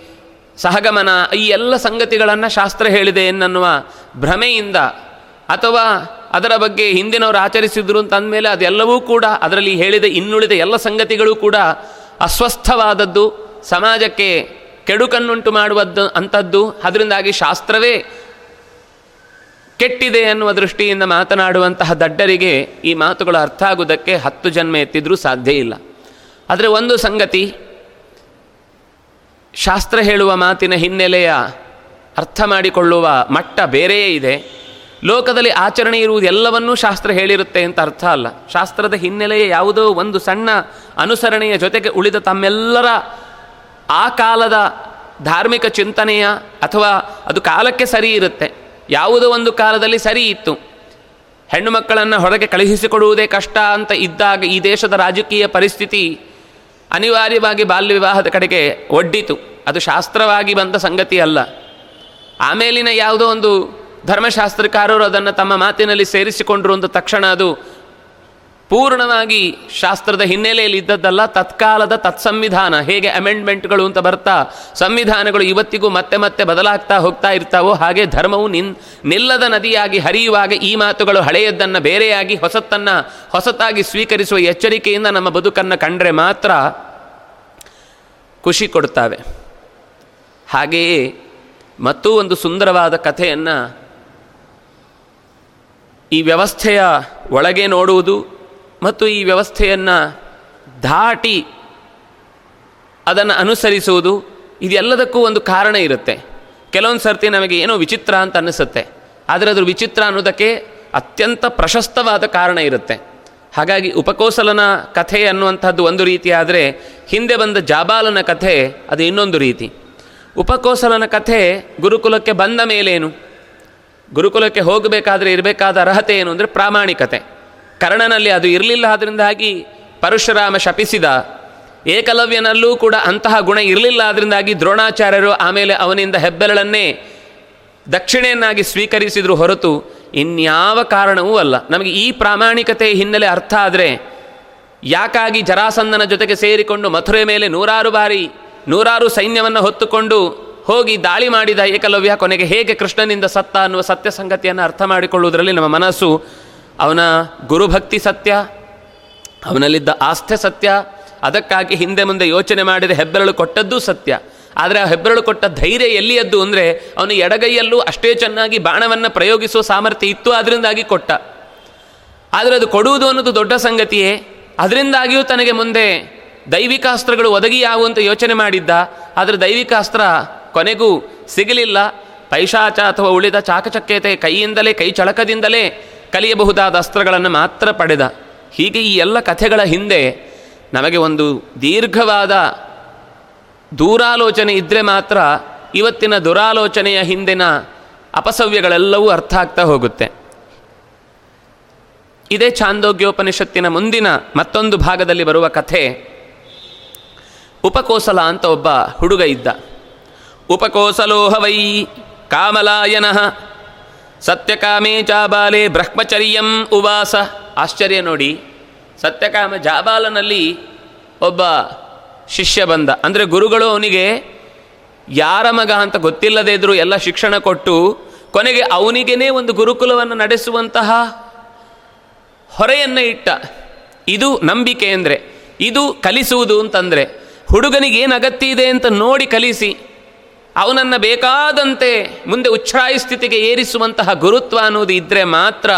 ಸಹಗಮನ, ಈ ಎಲ್ಲ ಸಂಗತಿಗಳನ್ನು ಶಾಸ್ತ್ರ ಹೇಳಿದೆ ಎನ್ನುವ ಭ್ರಮೆಯಿಂದ ಅಥವಾ ಅದರ ಬಗ್ಗೆ ಹಿಂದಿನವರು ಆಚರಿಸಿದ್ರು ಅಂತ ಅಂದಮೇಲೆ ಅದೆಲ್ಲವೂ ಕೂಡ ಅದರಲ್ಲಿ ಹೇಳಿದ ಇನ್ನುಳಿದ ಎಲ್ಲ ಸಂಗತಿಗಳು ಕೂಡ ಅಸ್ವಸ್ಥವಾದದ್ದು, ಸಮಾಜಕ್ಕೆ ಕೆಡುಕನ್ನುಂಟು ಮಾಡುವದ್ದು ಅಂಥದ್ದು ಅದರಿಂದಾಗಿ ಶಾಸ್ತ್ರವೇ ಕೆಟ್ಟಿದೆ ಅನ್ನುವ ದೃಷ್ಟಿಯಿಂದ ಮಾತನಾಡುವಂತಹ ದಡ್ಡರಿಗೆ ಈ ಮಾತುಗಳು ಅರ್ಥ ಆಗುವುದಕ್ಕೆ ಹತ್ತು ಜನ್ಮ ಎತ್ತಿದ್ರೂ ಸಾಧ್ಯ ಇಲ್ಲ. ಆದರೆ ಒಂದು ಸಂಗತಿ, ಶಾಸ್ತ್ರ ಹೇಳುವ ಮಾತಿನ ಹಿನ್ನೆಲೆಯ ಅರ್ಥ ಮಾಡಿಕೊಳ್ಳುವ ಮಟ್ಟ ಬೇರೆಯೇ ಇದೆ. ಲೋಕದಲ್ಲಿ ಆಚರಣೆ ಇರುವುದು ಎಲ್ಲವನ್ನೂ ಶಾಸ್ತ್ರ ಹೇಳಿರುತ್ತೆ ಅಂತ ಅರ್ಥ ಅಲ್ಲ. ಶಾಸ್ತ್ರದ ಹಿನ್ನೆಲೆಯ ಯಾವುದೋ ಒಂದು ಸಣ್ಣ ಅನುಸರಣೆಯ ಜೊತೆಗೆ ಉಳಿದ ತಮ್ಮೆಲ್ಲರ ಆ ಕಾಲದ ಧಾರ್ಮಿಕ ಚಿಂತನೆಯ ಅಥವಾ ಅದು ಕಾಲಕ್ಕೆ ಸರಿ ಇರುತ್ತೆ. ಯಾವುದೋ ಒಂದು ಕಾಲದಲ್ಲಿ ಸರಿ ಇತ್ತು. ಹೆಣ್ಣು ಮಕ್ಕಳನ್ನು ಹೊರಗೆ ಕಳುಹಿಸಿಕೊಡುವುದೇ ಕಷ್ಟ ಅಂತ ಇದ್ದಾಗ ಈ ದೇಶದ ರಾಜಕೀಯ ಪರಿಸ್ಥಿತಿ ಅನಿವಾರ್ಯವಾಗಿ ಬಾಲ್ಯ ವಿವಾಹದ ಕಡೆಗೆ ಒಡ್ಡಿತು. ಅದು ಶಾಸ್ತ್ರವಾಗಿ ಬಂದ ಸಂಗತಿ ಅಲ್ಲ. ಆಮೇಲಿನ ಯಾವುದೋ ಒಂದು ಧರ್ಮಶಾಸ್ತ್ರಕಾರರು ಅದನ್ನು ತಮ್ಮ ಮಾತಿನಲ್ಲಿ ಸೇರಿಸಿಕೊಂಡರು ಅಂತ ತಕ್ಷಣ ಅದು ಪೂರ್ಣವಾಗಿ ಶಾಸ್ತ್ರದ ಹಿನ್ನೆಲೆಯಲ್ಲಿ ಇದ್ದದ್ದಲ್ಲ, ತತ್ಕಾಲದ ತತ್ಸಂವಿಧಾನ. ಹೇಗೆ ಅಮೆಂಡ್ಮೆಂಟ್ಗಳು ಅಂತ ಬರ್ತಾ, ಸಂವಿಧಾನಗಳು ಇವತ್ತಿಗೂ ಮತ್ತೆ ಮತ್ತೆ ಬದಲಾಗ್ತಾ ಹೋಗ್ತಾ ಇರ್ತಾವೋ ಹಾಗೆ ಧರ್ಮವು ನಿನ್, ನಿಲ್ಲದ ನದಿಯಾಗಿ ಹರಿಯುವಾಗ ಈ ಮಾತುಗಳು ಹಳೆಯದ್ದನ್ನು ಬೇರೆಯಾಗಿ ಹೊಸತನ್ನು ಹೊಸತಾಗಿ ಸ್ವೀಕರಿಸುವ ಎಚ್ಚರಿಕೆಯಿಂದ ನಮ್ಮ ಬದುಕನ್ನು ಕಂಡ್ರೆ ಮಾತ್ರ ಖುಷಿ ಕೊಡ್ತಾವೆ. ಹಾಗೆಯೇ ಮತ್ತೂ ಒಂದು ಸುಂದರವಾದ ಕಥೆಯನ್ನು ಈ ವ್ಯವಸ್ಥೆಯ ಒಳಗೆ ನೋಡುವುದು ಮತ್ತು ಈ ವ್ಯವಸ್ಥೆಯನ್ನು ದಾಟಿ ಅದನ್ನು ಅನುಸರಿಸುವುದು ಇದೆಲ್ಲದಕ್ಕೂ ಒಂದು ಕಾರಣ ಇರುತ್ತೆ. ಕೆಲವೊಂದು ಸರ್ತಿ ನಮಗೆ ಏನೋ ವಿಚಿತ್ರ ಅಂತ ಅನ್ನಿಸುತ್ತೆ. ಆದರೆ ಅದ್ರ ವಿಚಿತ್ರ ಅನ್ನೋದಕ್ಕೆ ಅತ್ಯಂತ ಪ್ರಶಸ್ತವಾದ ಕಾರಣ ಇರುತ್ತೆ. ಹಾಗಾಗಿ ಉಪಕೋಸಲನ ಕಥೆ ಅನ್ನುವಂಥದ್ದು ಒಂದು ರೀತಿ ಆದರೆ ಹಿಂದೆ ಬಂದ ಜಾಬಾಲನ ಕಥೆ ಅದು ಇನ್ನೊಂದು ರೀತಿ. ಉಪಕೋಸಲನ ಕಥೆ ಗುರುಕುಲಕ್ಕೆ ಬಂದ ಮೇಲೇನು? ಗುರುಕುಲಕ್ಕೆ ಹೋಗಬೇಕಾದ್ರೆ ಇರಬೇಕಾದ ಅರ್ಹತೆ ಏನು ಅಂದರೆ ಪ್ರಾಮಾಣಿಕತೆ. ಕರ್ಣನಲ್ಲಿ ಅದು ಇರಲಿಲ್ಲ ಅದರಿಂದಾಗಿ ಪರಶುರಾಮ ಶಪಿಸಿದ. ಏಕಲವ್ಯನಲ್ಲೂ ಕೂಡ ಅಂತಹ ಗುಣ ಇರಲಿಲ್ಲ ಅದರಿಂದಾಗಿ ದ್ರೋಣಾಚಾರ್ಯರು ಆಮೇಲೆ ಅವನಿಂದ ಹೆಬ್ಬೆರಳನ್ನೇ ದಕ್ಷಿಣೆಯನ್ನಾಗಿ ಸ್ವೀಕರಿಸಿದ್ರು ಹೊರತು ಇನ್ಯಾವ ಕಾರಣವೂ ಅಲ್ಲ. ನಮಗೆ ಈ ಪ್ರಾಮಾಣಿಕತೆ ಹಿನ್ನೆಲೆ ಅರ್ಥ ಆದರೆ ಯಾಕಾಗಿ ಜರಾಸಂದನ ಜೊತೆಗೆ ಸೇರಿಕೊಂಡು ಮಥುರೆ ಮೇಲೆ ನೂರಾರು ಬಾರಿ ನೂರಾರು ಸೈನ್ಯವನ್ನು ಹೊತ್ತುಕೊಂಡು ಹೋಗಿ ದಾಳಿ ಮಾಡಿದ ಏಕಲವ್ಯ ಕೊನೆಗೆ ಹೇಗೆ ಕೃಷ್ಣನಿಂದ ಸತ್ತ ಅನ್ನುವ ಸತ್ಯ ಸಂಗತಿಯನ್ನು ಅರ್ಥ ಮಾಡಿಕೊಳ್ಳುವುದರಲ್ಲಿ ನಮ್ಮ ಮನಸ್ಸು, ಅವನ ಗುರುಭಕ್ತಿ ಸತ್ಯ, ಅವನಲ್ಲಿದ್ದ ಆಸ್ಥೆ ಸತ್ಯ, ಅದಕ್ಕಾಗಿ ಹಿಂದೆ ಮುಂದೆ ಯೋಚನೆ ಮಾಡಿದ ಹೆಬ್ಬೆರಳು ಕೊಟ್ಟದ್ದು ಸತ್ಯ. ಆದರೆ ಆ ಹೆಬ್ಬೆರಳು ಕೊಟ್ಟ ಧೈರ್ಯ ಎಲ್ಲಿಯದ್ದು ಅಂದರೆ ಅವನು ಎಡಗೈಯಲ್ಲೂ ಅಷ್ಟೇ ಚೆನ್ನಾಗಿ ಬಾಣವನ್ನು ಪ್ರಯೋಗಿಸುವ ಸಾಮರ್ಥ್ಯ ಇತ್ತು ಅದರಿಂದಾಗಿ ಕೊಟ್ಟ. ಆದರೆ ಅದು ಕೊಡುವುದು ಅನ್ನೋದು ದೊಡ್ಡ ಸಂಗತಿಯೇ. ಅದರಿಂದಾಗಿಯೂ ತನಗೆ ಮುಂದೆ ದೈವಿಕಾಸ್ತ್ರಗಳು ಒದಗಿಯಾವು ಅಂತ ಯೋಚನೆ ಮಾಡಿದ್ದ. ಆದರೆ ದೈವಿಕಾಸ್ತ್ರ ಕೊನೆಗೂ ಸಿಗಲಿಲ್ಲ. ಪೈಶಾಚ ಅಥವಾ ಉಳಿದ ಚಾಕಚಕ್ಯತೆ ಕೈಯಿಂದಲೇ, ಕೈ ಚಳಕದಿಂದಲೇ ಕಲಿಯಬಹುದಾದ ಅಸ್ತ್ರಗಳನ್ನು ಮಾತ್ರ ಪಡೆದ. ಹೀಗೆ ಈ ಎಲ್ಲ ಕಥೆಗಳ ಹಿಂದೆ ನಮಗೆ ಒಂದು ದೀರ್ಘವಾದ ದೂರಾಲೋಚನೆ ಇದ್ದರೆ ಮಾತ್ರ ಇವತ್ತಿನ ದುರಾಲೋಚನೆಯ ಹಿಂದಿನ ಅಪಸವ್ಯಗಳೆಲ್ಲವೂ ಅರ್ಥ ಆಗ್ತಾ ಹೋಗುತ್ತೆ. ಇದೇ ಛಾಂದೋಗ್ಯೋಪನಿಷತ್ತಿನ ಮುಂದಿನ ಮತ್ತೊಂದು ಭಾಗದಲ್ಲಿ ಬರುವ ಕಥೆ ಉಪಕೋಸಲ ಅಂತ ಒಬ್ಬ ಹುಡುಗ ಇದ್ದ. ಉಪಕೋಸಲೋಹ ವೈ ಕಾಮಲಾಯನಃ. ಸತ್ಯಕಾಮೇ ಜಾಬಾಲೆ ಬ್ರಹ್ಮಚರ್ಯಂ ಉವಾಸ. ಆಶ್ಚರ್ಯ ನೋಡಿ. ಸತ್ಯಕಾಮ ಜಾಬಾಲನಲ್ಲಿ ಒಬ್ಬ ಶಿಷ್ಯ ಬಂದ. ಅಂದರೆ ಗುರುಗಳು ಅವನಿಗೆ ಯಾರ ಮಗ ಅಂತ ಗೊತ್ತಿಲ್ಲದೇ ಇದ್ದರೂ ಎಲ್ಲ ಶಿಕ್ಷಣ ಕೊಟ್ಟು ಕೊನೆಗೆ ಅವನಿಗೇನೆ ಒಂದು ಗುರುಕುಲವನ್ನು ನಡೆಸುವಂತಹ ಹೊರೆಯನ್ನು ಇಟ್ಟ. ಇದು ನಂಬಿಕೆ ಅಂದರೆ, ಇದು ಕಲಿಸುವುದು ಅಂತಂದರೆ ಹುಡುಗನಿಗೆ ಏನು ಅಗತ್ಯ ಇದೆ ಅಂತ ನೋಡಿ ಕಲಿಸಿ. ಅವನನ್ನು ಬೇಕಾದಂತೆ ಮುಂದೆ ಉಚ್ಛ್ರಾಯ ಸ್ಥಿತಿಗೆ ಏರಿಸುವಂತಹ ಗುರುತ್ವ ಅನ್ನೋದು ಇದ್ದರೆ ಮಾತ್ರ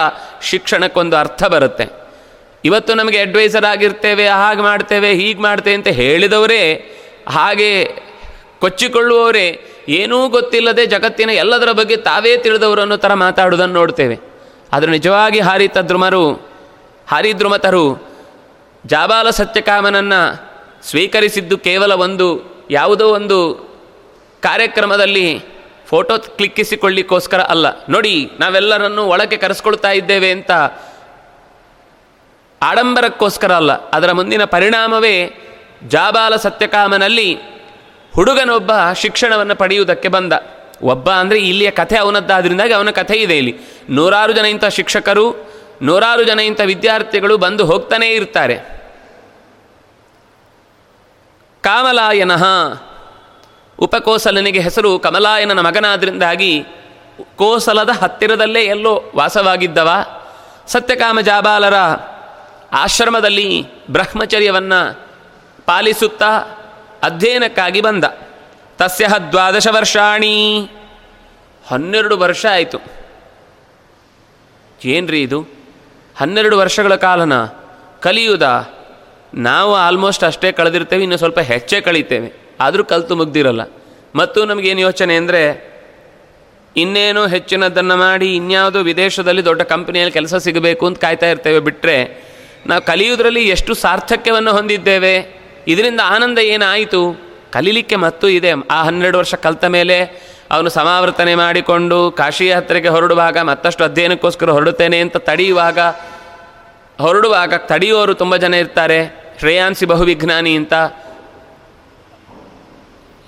ಶಿಕ್ಷಣಕ್ಕೊಂದು ಅರ್ಥ ಬರುತ್ತೆ. ಇವತ್ತು ನಮಗೆ ಅಡ್ವೈಸರ್ ಆಗಿರ್ತೇವೆ, ಹಾಗೆ ಮಾಡ್ತೇವೆ, ಹೀಗೆ ಮಾಡ್ತೇವೆ ಅಂತ ಹೇಳಿದವರೇ, ಹಾಗೆ ಕೊಚ್ಚಿಕೊಳ್ಳುವವರೇ, ಏನೂ ಗೊತ್ತಿಲ್ಲದೆ ಜಗತ್ತಿನ ಎಲ್ಲದರ ಬಗ್ಗೆ ತಾವೇ ತಿಳಿದವರು ಅನ್ನೋ ಥರ ಮಾತಾಡೋದನ್ನು ನೋಡ್ತೇವೆ. ಆದರೆ ನಿಜವಾಗಿ ಹಾರಿತ ದ್ರುಮರು ಹಾರಿದ್ರುಮತರು ಜಾಬಾಲ ಸತ್ಯಕಾಮನನ್ನು ಸ್ವೀಕರಿಸಿದ್ದು ಕೇವಲ ಒಂದು, ಯಾವುದೋ ಒಂದು ಕಾರ್ಯಕ್ರಮದಲ್ಲಿ ಫೋಟೋ ಕ್ಲಿಕ್ಕಿಸಿಕೊಳ್ಳಿಕ್ಕೋಸ್ಕರ ಅಲ್ಲ. ನೋಡಿ, ನಾವೆಲ್ಲರನ್ನು ಒಳಗೆ ಕರೆಸ್ಕೊಳ್ತಾ ಇದ್ದೇವೆ ಅಂತ ಆಡಂಬರಕ್ಕೋಸ್ಕರ ಅಲ್ಲ. ಅದರ ಮುಂದಿನ ಪರಿಣಾಮವೇ ಜಾಬಾಲ ಸತ್ಯಕಾಮನಲ್ಲಿ ಹುಡುಗನೊಬ್ಬ ಶಿಕ್ಷಣವನ್ನು ಪಡೆಯುವುದಕ್ಕೆ ಬಂದ. ಒಬ್ಬ ಅಂದರೆ ಇಲ್ಲಿಯ ಕಥೆ ಅವನದ್ದಾದ್ರಿಂದಾಗಿ ಅವನ ಕಥೆ ಇದೆ ಇಲ್ಲಿ. ನೂರಾರು ಜನ ಇಂಥ ಶಿಕ್ಷಕರು, ನೂರಾರು ಜನ ಇಂಥ ವಿದ್ಯಾರ್ಥಿಗಳು ಬಂದು ಹೋಗ್ತಾನೇ ಇರ್ತಾರೆ. ಕಾಮಲಾಯನಃ ಉಪಕೋಸಲನಿಗೆ ಹೆಸರು ಕಮಲಾಯನನ ಮಗನಾದ್ರಿಂದಾಗಿ ಕೋಸಲದ ಹತ್ತಿರದಲ್ಲೇ ಎಲ್ಲೋ ವಾಸವಾಗಿದ್ದವ. ಸತ್ಯಕಾಮ ಜಾಬಾಲರ ಆಶ್ರಮದಲ್ಲಿ ಬ್ರಹ್ಮಚರ್ಯವನ್ನು ಪಾಲಿಸುತ್ತಾ ಅಧ್ಯಯನಕ್ಕಾಗಿ ಬಂದ. ತಸ್ಯ ದ್ವಾದಶ ವರ್ಷಾಣಿ. ಹನ್ನೆರಡು ವರ್ಷ ಆಯಿತು. ಏನ್ರಿ ಇದು? ಹನ್ನೆರಡು ವರ್ಷಗಳ ಕಾಲನ ಕಲಿಯುದ? ನಾವು ಆಲ್ಮೋಸ್ಟ್ ಅಷ್ಟೇ ಕಳೆದಿರ್ತೇವೆ, ಇನ್ನು ಸ್ವಲ್ಪ ಹೆಚ್ಚೇ ಕಳೀತೇವೆ. ಆದರೂ ಕಲಿತು ಮುಗ್ದಿರಲ್ಲ. ಮತ್ತು ನಮಗೇನು ಯೋಚನೆ ಅಂದರೆ, ಇನ್ನೇನು ಹೆಚ್ಚಿನದನ್ನು ಮಾಡಿ ಇನ್ಯಾವುದೋ ವಿದೇಶದಲ್ಲಿ ದೊಡ್ಡ ಕಂಪನಿಯಲ್ಲಿ ಕೆಲಸ ಸಿಗಬೇಕು ಅಂತ ಕಾಯ್ತಾ ಇರ್ತೇವೆ ಬಿಟ್ಟರೆ ನಾವು ಕಲಿಯುವುದರಲ್ಲಿ ಎಷ್ಟು ಸಾರ್ಥಕ್ಯವನ್ನು ಹೊಂದಿದ್ದೇವೆ, ಇದರಿಂದ ಆನಂದ ಏನಾಯಿತು? ಕಲೀಲಿಕ್ಕೆ ಮತ್ತೂ ಇದೆ. ಆ ಹನ್ನೆರಡು ವರ್ಷ ಕಲಿತ ಮೇಲೆ ಅವನು ಸಮಾವರ್ತನೆ ಮಾಡಿಕೊಂಡು ಕಾಶಿ ಹತ್ತಿರಕ್ಕೆ ಹೊರಡುವಾಗ ಮತ್ತಷ್ಟು ಅಧ್ಯಯನಕ್ಕೋಸ್ಕರ ಹೊರಡುತ್ತೇನೆ ಅಂತ ತಡೆಯುವಾಗ, ಹೊರಡುವಾಗ ತಡೆಯುವವರು ತುಂಬ ಜನ ಇರ್ತಾರೆ. ಶ್ರೇಯಾಂಸಿ ಬಹುವಿಜ್ಞಾನಿ ಅಂತ.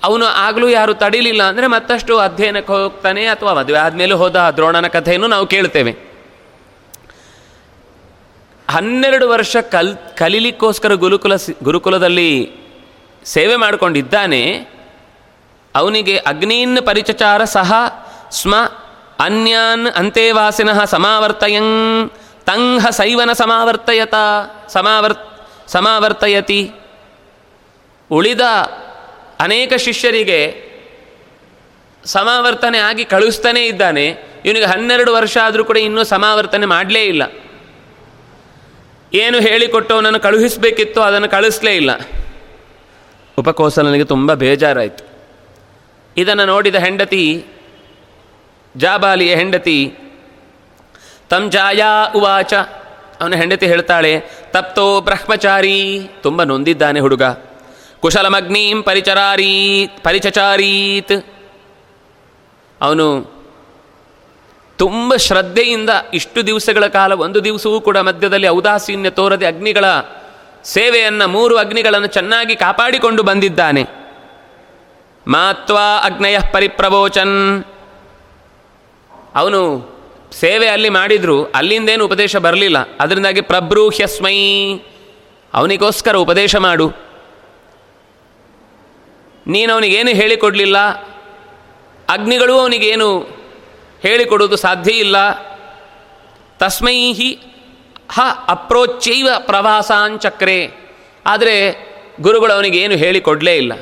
ಅವನು ಆಗಲೂ ಯಾರು ತಡಿಲಿಲ್ಲ ಅಂದರೆ ಮತ್ತಷ್ಟು ಅಧ್ಯಯನಕ್ಕೆ ಹೋಗ್ತಾನೆ ಅಥವಾ ಮದುವೆ ಆದಮೇಲೆ ಹೋದ ದ್ರೋಣನ ಕಥೆಯನ್ನು ನಾವು ಕೇಳ್ತೇವೆ. ಹನ್ನೆರಡು ವರ್ಷ ಕಲ್, ಕಲೀಲಿಕ್ಕೋಸ್ಕರ ಗುರುಕುಲ ಗುರುಕುಲದಲ್ಲಿ ಸೇವೆ ಮಾಡಿಕೊಂಡಿದ್ದಾನೆ. ಅವನಿಗೆ ಅಗ್ನೀನ್ ಪರಿಚಚಾರ ಸಹ ಸ್ಮ ಅನ್ಯಾನ್ ಅಂತೇವಾಸಿನಃ ಸಮಾವರ್ತಯಂ ತಂಹ ಸೈವನ ಸಮಾವರ್ತಯತ, ಸಮಾವರ್, ಸಮಾವರ್ತಯತಿ. ಉಳಿದ ಅನೇಕ ಶಿಷ್ಯರಿಗೆ ಸಮಾವರ್ತನೆ ಆಗಿ ಕಳುಹಿಸ್ತಾನೇ ಇದ್ದಾನೆ. ಇವನಿಗೆ ಹನ್ನೆರಡು ವರ್ಷ ಆದರೂ ಕೂಡ ಇನ್ನೂ ಸಮಾವರ್ತನೆ ಮಾಡಲೇ ಇಲ್ಲ. ಏನು ಹೇಳಿಕೊಟ್ಟವನನ್ನು ಕಳುಹಿಸಬೇಕಿತ್ತು ಅದನ್ನು ಕಳಿಸ್ಲೇ ಇಲ್ಲ. ಉಪಕೋಸಲನಿಗೆ ತುಂಬ ಬೇಜಾರಾಯಿತು. ಇದನ್ನು ನೋಡಿದ ಹೆಂಡತಿ, ಜಾಬಾಲಿಯ ಹೆಂಡತಿ, ತಂ ಜಾಯಾ ಉವಾಚ, ಅವನ ಹೆಂಡತಿ ಹೇಳ್ತಾಳೆ, ತಪ್ತೋ ಬ್ರಹ್ಮಚಾರಿ, ತುಂಬ ನೊಂದಿದ್ದಾನೆ ಹುಡುಗ. ಕುಶಲಮಗ್ನೀಂ ಪರಿಚರಾರೀತ್, ಪರಿಚಚಾರೀತ್. ಅವನು ತುಂಬ ಶ್ರದ್ಧೆಯಿಂದ ಇಷ್ಟು ದಿವಸಗಳ ಕಾಲ, ಒಂದು ದಿವಸವೂ ಕೂಡ ಮಧ್ಯದಲ್ಲಿ ಔದಾಸೀನ್ಯ ತೋರದೆ ಅಗ್ನಿಗಳ ಸೇವೆಯನ್ನು, ಮೂರು ಅಗ್ನಿಗಳನ್ನು ಚೆನ್ನಾಗಿ ಕಾಪಾಡಿಕೊಂಡು ಬಂದಿದ್ದಾನೆ. ಮಾತ್ವಾ ಅಗ್ನಯ ಪರಿಪ್ರವೋಚನ್. ಅವನು ಸೇವೆ ಅಲ್ಲಿ ಮಾಡಿದ್ರು, ಅಲ್ಲಿಂದೇನು ಉಪದೇಶ ಬರಲಿಲ್ಲ. ಅದರಿಂದಾಗಿ ಪ್ರಬ್ರೂಹ್ಯಸ್ಮೈ. ಅವನಿಗೋಸ್ಕರ ಉಪದೇಶ ಮಾಡು. ನೀನು ಅವನಿಗೇನು ಹೇಳಿಕೊಡಲಿಲ್ಲ? ಅಗ್ನಿಗಳು ಅವನಿಗೇನು ಹೇಳಿಕೊಡುವುದು ಸಾಧ್ಯ ಇಲ್ಲ? ತಸ್ಮೈ ಹಿ ಅಪ್ರೋಚ್ಚೈವ ಪ್ರವಾಸಾಂಚಕ್ರೆ ಆದರೆ ಗುರುಗಳು ಅವನಿಗೇನು ಹೇಳಿಕೊಡಲೇ ಇಲ್ಲ.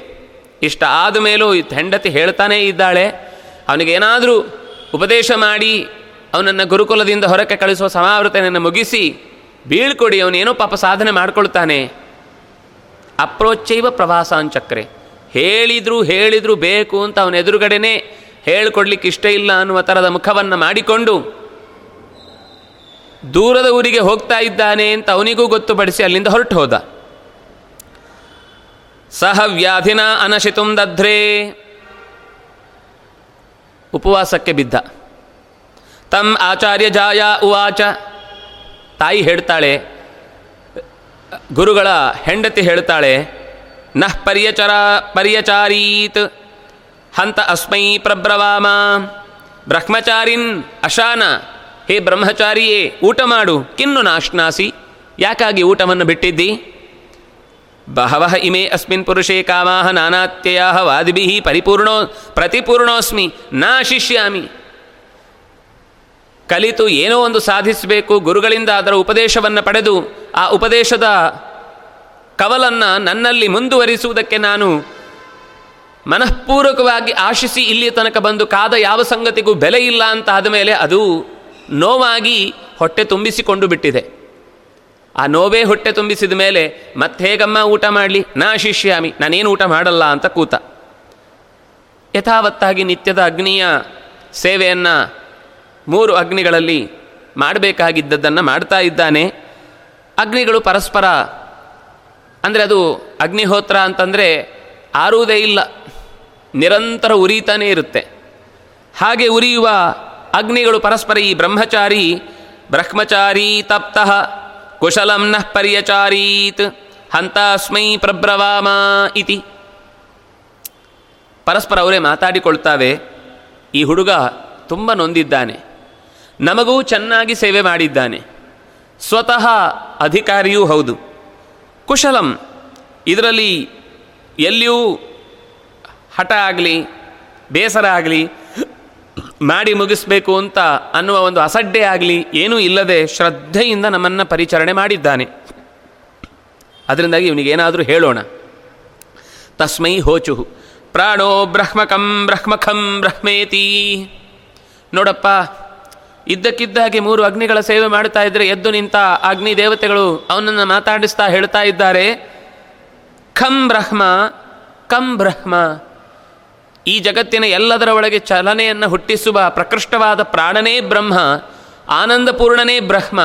ಇಷ್ಟ ಆದ ಮೇಲೂ ಹೆಂಡತಿ ಹೇಳ್ತಾನೇ ಇದ್ದಾಳೆ. ಅವನಿಗೇನಾದರೂ ಉಪದೇಶ ಮಾಡಿ ಅವನನ್ನು ಗುರುಕುಲದಿಂದ ಹೊರಕ್ಕೆ ಕಳಿಸುವ ಸಮಾವೃತನೆಯನ್ನು ಮುಗಿಸಿ ಬೀಳ್ಕೊಡಿ, ಅವನೇನೋ ಪಾಪ ಸಾಧನೆ ಮಾಡಿಕೊಳ್ತಾನೆ. ಅಪ್ರೋಚ್ಚೈವ ಪ್ರವಾಸಾಂಚಕ್ರೆ ಹೇಳಿದ್ರು ಹೇಳಿದ್ರು ಬೇಕು ಅಂತ ಅವನ ಎದುರುಗಡೆನೇ ಹೇಳಿಕೊಡ್ಲಿಕ್ಕೆ ಇಷ್ಟ ಇಲ್ಲ ಅನ್ನುವ ಥರದ ಮುಖವನ್ನು ಮಾಡಿಕೊಂಡು ದೂರದ ಊರಿಗೆ ಹೋಗ್ತಾ ಇದ್ದಾನೆ ಅಂತ ಅವನಿಗೂ ಗೊತ್ತುಪಡಿಸಿ ಅಲ್ಲಿಂದ ಹೊರಟು ಹೋದ. ಸಹ ವ್ಯಾಧಿನ ಅನಶಿತುಂ ಉಪವಾಸಕ್ಕೆ ಬಿದ್ದ. ತಮ್ ಆಚಾರ್ಯ ಜಾಯ ಉವಾಚ. ತಾಯಿ ಹೇಳ್ತಾಳೆ, ಗುರುಗಳ ಹೆಂಡತಿ ಹೇಳ್ತಾಳೆ ನಃ ಪರ್ಯಚರ ಪರ್ಯಚಾರೀತ್. ಹಂತ ಅಸ್ಮೈ ಪ್ರಬ್ರವಾಮ. ಬ್ರಹ್ಮಚಾರಿನ್ ಅಶಾನ. ಹೇ ಬ್ರಹ್ಮಚಾರಿಯೇ, ಊಟ ಮಾಡು. ಕಿನ್ನು ನಾಶ್ನಾಸಿ. ಯಾಕಾಗಿ ಊಟವನ್ನು ಬಿಟ್ಟಿದ್ದಿ? ಬಹವ ಇಮೇ ಅಸ್ಮಿನ್ ಪುರುಷೇ ಕಾಮಾಹ ನಾನಾತ್ಯಯ ವಾದಿಭಿ ಪರಿಪೂರ್ಣೋ ಪ್ರತಿಪೂರ್ಣೋಸ್ಮಿ. ನಾಶಿಷ್ಯಾಮಿ ಕಲಿತು ಏನೋ ಒಂದು ಸಾಧಿಸಬೇಕು. ಗುರುಗಳಿಂದ ಅದರ ಉಪದೇಶವನ್ನು ಪಡೆದು ಆ ಉಪದೇಶದ ಕವಲನ್ನು ನನ್ನಲ್ಲಿ ಮುಂದುವರಿಸುವುದಕ್ಕೆ ನಾನು ಮನಃಪೂರ್ವಕವಾಗಿ ಆಶಿಸಿ ಇಲ್ಲಿ ತನಕ ಬಂದು ಕಾದ ಯಾವ ಸಂಗತಿಗೂ ಬೆಲೆ ಇಲ್ಲ ಅಂತ ಆದಮೇಲೆ ಅದು ನೋವಾಗಿ ಹೊಟ್ಟೆ ತುಂಬಿಸಿಕೊಂಡು ಬಿಟ್ಟಿದೆ. ಆ ನೋವೇ ಹೊಟ್ಟೆ ತುಂಬಿಸಿದ ಮೇಲೆ ಮತ್ತೆ ಹೇಗಮ್ಮ ಊಟ ಮಾಡಲಿ? ನಾ ಶಿಷ್ಯಾಮಿ, ನಾನೇನು ಊಟ ಮಾಡಲ್ಲ ಅಂತ ಕೂತ. ಯಥಾವತ್ತಾಗಿ ನಿತ್ಯದ ಅಗ್ನಿಯ ಸೇವೆಯನ್ನು ಮೂರು ಅಗ್ನಿಗಳಲ್ಲಿ ಮಾಡಬೇಕಾಗಿದ್ದದ್ದನ್ನು ಮಾಡ್ತಾ ಇದ್ದಾನೆ. ಅಗ್ನಿಗಳು ಪರಸ್ಪರ ಅಂದರೆ ಅದು ಅಗ್ನಿಹೋತ್ರ ಅಂತಂದರೆ ಆರುವುದೇ ಇಲ್ಲ. ನಿರಂತರ ಉರಿತಾನೇ ಇರುತ್ತೆ. ಹಾಗೆ ಉರಿಯುವ ಅಗ್ನಿಗಳು ಪರಸ್ಪರ ಈ ಬ್ರಹ್ಮಚಾರಿ ಬ್ರಹ್ಮಚಾರಿ ತಪ್ತಃ, ಕುಶಲಂ ನ ಪರ್ಯಚಾರೀತ್, ಹಂತಾಸ್ಮೈ ಪ್ರಬ್ರವಾಮ ಇತಿ. ಪರಸ್ಪರ ಅವರೇ ಮಾತಾಡಿಕೊಳ್ತಾವೆ. ಈ ಹುಡುಗ ತುಂಬ ನೊಂದಿದ್ದಾನೆ. ನಮಗೂ ಚೆನ್ನಾಗಿ ಸೇವೆ ಮಾಡಿದ್ದಾನೆ. ಸ್ವತಃ ಅಧಿಕಾರಿಯೂ ಹೌದು. ಕುಶಲಂ. ಇದರಲ್ಲಿ ಎಲ್ಲಿಯೂ ಹಠ ಆಗಲಿ, ಬೇಸರ ಆಗಲಿ, ಮಾಡಿ ಮುಗಿಸ್ಬೇಕು ಅಂತ ಅನ್ನುವ ಒಂದು ಅಸಡ್ಡೆ ಆಗಲಿ ಏನೂ ಇಲ್ಲದೆ ಶ್ರದ್ಧೆಯಿಂದ ನಮ್ಮನ್ನು ಪರಿಚರಣೆ ಮಾಡಿದ್ದಾನೆ. ಅದರಿಂದಾಗಿ ಇವನಿಗೇನಾದರೂ ಹೇಳೋಣ. ತಸ್ಮೈ ಹೋಚು. ಪ್ರಾಣೋ ಬ್ರಹ್ಮಕಂ ಬ್ರಹ್ಮಖಂ ಬ್ರಹ್ಮೇತಿ. ನೋಡಪ್ಪ ಇದ್ದಕ್ಕಿದ್ದಾಗೆ ಮೂರು ಅಗ್ನಿಗಳ ಸೇವೆ ಮಾಡ್ತಾ ಇದ್ರೆ ಎದ್ದು ನಿಂತ ಅಗ್ನಿ ದೇವತೆಗಳು ಅವನನ್ನು ಮಾತಾಡಿಸ್ತಾ ಹೇಳ್ತಾ ಇದ್ದಾರೆ ಖಂ ಬ್ರಹ್ಮ, ಕಂ ಬ್ರಹ್ಮ, ಈ ಜಗತ್ತಿನ ಎಲ್ಲದರ ಒಳಗೆ ಚಲನೆಯನ್ನು ಹುಟ್ಟಿಸುವ ಪ್ರಕೃಷ್ಟವಾದ ಪ್ರಾಣನೇ ಬ್ರಹ್ಮ, ಆನಂದಪೂರ್ಣನೇ ಬ್ರಹ್ಮ,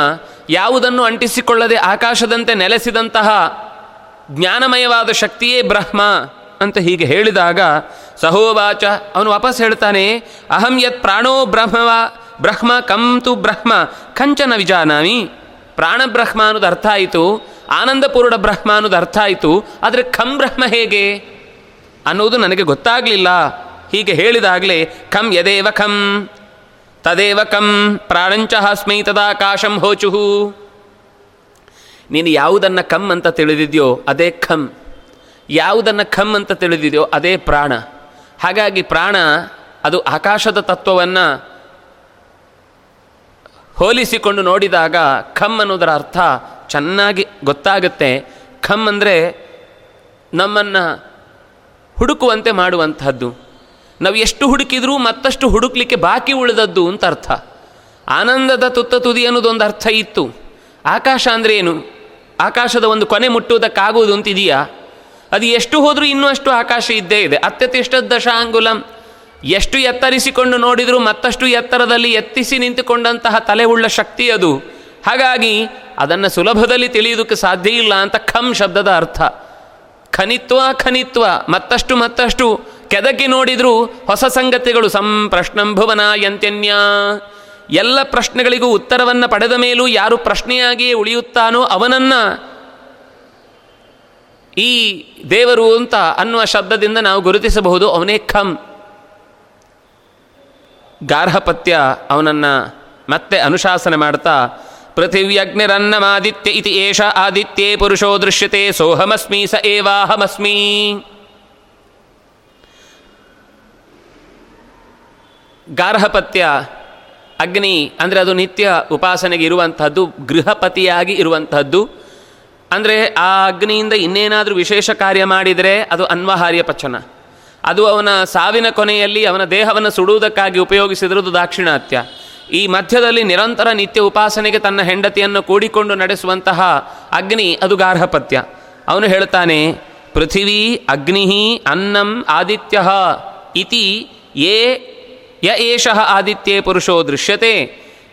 ಯಾವುದನ್ನು ಅಂಟಿಸಿಕೊಳ್ಳದೆ ಆಕಾಶದಂತೆ ನೆಲೆಸಿದಂತಹ ಜ್ಞಾನಮಯವಾದ ಶಕ್ತಿಯೇ ಬ್ರಹ್ಮ ಅಂತ ಹೀಗೆ ಹೇಳಿದಾಗ ಸಹೋವಾಚ ಅವನು ವಾಪಸ್ ಹೇಳ್ತಾನೆ, ಅಹಂ ಯತ್ ಪ್ರಾಣೋ ಬ್ರಹ್ಮವ ಬ್ರಹ್ಮ ಕಂ ತು ಬ್ರಹ್ಮ ಕಂಚನ ವಿಜಾನಾಮಿ. ಪ್ರಾಣ ಬ್ರಹ್ಮ ಅನ್ನೋದು ಅರ್ಥ ಆಯಿತು ಆನಂದಪೂರ್ಣ ಬ್ರಹ್ಮ ಅನ್ನೋದು ಅರ್ಥ ಆಯಿತು, ಆದರೆ ಖಂ ಬ್ರಹ್ಮ ಹೇಗೆ? ಅನ್ನೋದು ನನಗೆ ಗೊತ್ತಾಗಲಿಲ್ಲ. ಹೀಗೆ ಹೇಳಿದಾಗಲೇ ಖಂ ಯದೇವ ಖಂ ತದೇವ ಕಂ ಪ್ರಾಣಂಚ ಸ್ಮೈ ತದಾಕಾಶಂ ಹೋಚುಹು ನೀನು ಯಾವುದನ್ನು ಕಂ ಅಂತ ತಿಳಿದಿದೆಯೋ ಅದೇ ಖಂ ಯಾವುದನ್ನು ಖಂ ಅಂತ ತಿಳಿದಿದೆಯೋ ಅದೇ ಪ್ರಾಣ. ಹಾಗಾಗಿ ಪ್ರಾಣ ಅದು ಆಕಾಶದ ತತ್ವವನ್ನು ಹೋಲಿಸಿಕೊಂಡು ನೋಡಿದಾಗ ಖಮ್ ಅನ್ನೋದರ ಅರ್ಥ ಚೆನ್ನಾಗಿ ಗೊತ್ತಾಗುತ್ತೆ. ಖಮ್ ಅಂದರೆ ನಮ್ಮನ್ನು ಹುಡುಕುವಂತೆ ಮಾಡುವಂಥದ್ದು ನಾವು ಎಷ್ಟು ಹುಡುಕಿದರೂ ಮತ್ತಷ್ಟು ಹುಡುಕ್ಲಿಕ್ಕೆ ಬಾಕಿ ಉಳಿದದ್ದು ಅಂತ ಅರ್ಥ. ಆನಂದದ ತುತ್ತ ತುದಿ ಅನ್ನೋದೊಂದು ಅರ್ಥ ಇತ್ತು. ಆಕಾಶ ಅಂದರೆ ಏನು? ಆಕಾಶದ ಒಂದು ಕೊನೆ ಮುಟ್ಟುವುದಕ್ಕಾಗುವುದು ಅಂತಿದೆಯಾ? ಅದು ಎಷ್ಟು ಹೋದರೂ ಇನ್ನೂ ಅಷ್ಟು ಆಕಾಶ ಇದ್ದೇ ಇದೆ. ಅತ್ಯತಿಷ್ಟ ದಶಾಂಗುಲಂ ಎಷ್ಟು ಎತ್ತರಿಸಿಕೊಂಡು ನೋಡಿದರೂ ಮತ್ತಷ್ಟು ಎತ್ತರದಲ್ಲಿ ಎತ್ತಿಸಿ ನಿಂತುಕೊಂಡಂತಹ ತಲೆ ಉಳ್ಳ ಶಕ್ತಿ ಅದು. ಹಾಗಾಗಿ ಅದನ್ನು ಸುಲಭದಲ್ಲಿ ತಿಳಿಯುವುದಕ್ಕೆ ಸಾಧ್ಯ ಇಲ್ಲ ಅಂತ ಖಂ ಶಬ್ದದ ಅರ್ಥ. ಖನಿತ್ವ ಖನಿತ್ವ, ಮತ್ತಷ್ಟು ಮತ್ತಷ್ಟು ಕೆದಕಿ ನೋಡಿದರೂ ಹೊಸ ಸಂಗತಿಗಳು ಸಂ ಪ್ರಶ್ನಂ ಭುವನ ಯಂತ್ಯನ್ಯ ಎಲ್ಲ ಪ್ರಶ್ನೆಗಳಿಗೂ ಉತ್ತರವನ್ನು ಪಡೆದ ಮೇಲೂ ಯಾರು ಪ್ರಶ್ನೆಯಾಗಿಯೇ ಉಳಿಯುತ್ತಾನೋ ಅವನನ್ನು ಈ ದೇವರು ಅಂತ ಅನ್ನುವ ಶಬ್ದದಿಂದ ನಾವು ಗುರುತಿಸಬಹುದು ಅವನೇ ಖಂ. ಗಾರ್ಹಪತ್ಯ ಅವನನ್ನು ಮತ್ತೆ ಅನುಶಾಸನೆ ಮಾಡ್ತಾ ಪೃಥಿವ್ಯಗ್ನಿರನ್ನಮಾದಿತ್ಯ ಇತಿ ಏಷ ಆದಿತ್ಯೇ ಪುರುಷೋ ದೃಶ್ಯತೆ, ಸೋಹಮಸ್ಮಿ ಸ ಏವಾಹಮಸ್ಮಿ. ಗಾರ್ಹಪತ್ಯ ಅಗ್ನಿ ಅಂದರೆ ಅದು ನಿತ್ಯ ಉಪಾಸನೆಗೆ ಇರುವಂಥದ್ದು ಗೃಹಪತಿಯಾಗಿ ಇರುವಂಥದ್ದು ಅಂದರೆ ಆ ಅಗ್ನಿಯಿಂದ ಇನ್ನೇನಾದರೂ ವಿಶೇಷ ಕಾರ್ಯ ಮಾಡಿದರೆ ಅದು ಅನ್ವಹಾರ್ಯ ಪಚನ. ಅದು ಅವನ ಸಾವಿನ ಕೊನೆಯಲ್ಲಿ ಅವನ ದೇಹವನ್ನು ಸುಡುವುದಕ್ಕಾಗಿ ಉಪಯೋಗಿಸಿದಿರುವುದು ದಾಕ್ಷಿಣಾತ್ಯ. ಈ ಮಧ್ಯದಲ್ಲಿ ನಿರಂತರ ನಿತ್ಯ ಉಪಾಸನೆಗೆ ತನ್ನ ಹೆಂಡತಿಯನ್ನು ಕೂಡಿಕೊಂಡು ನಡೆಸುವಂತಹ ಅಗ್ನಿ, ಅದು ಗಾರ್ಹಪತ್ಯ. ಅವನು ಹೇಳ್ತಾನೆ ಪೃಥಿವೀ ಅಗ್ನಿ ಅನ್ನಂ ಆದಿತ್ಯ ಇತಿ ಯೇ ಯ ಏಷಃ ಆದಿತ್ಯೇ ಪುರುಷೋ ದೃಶ್ಯತೆ.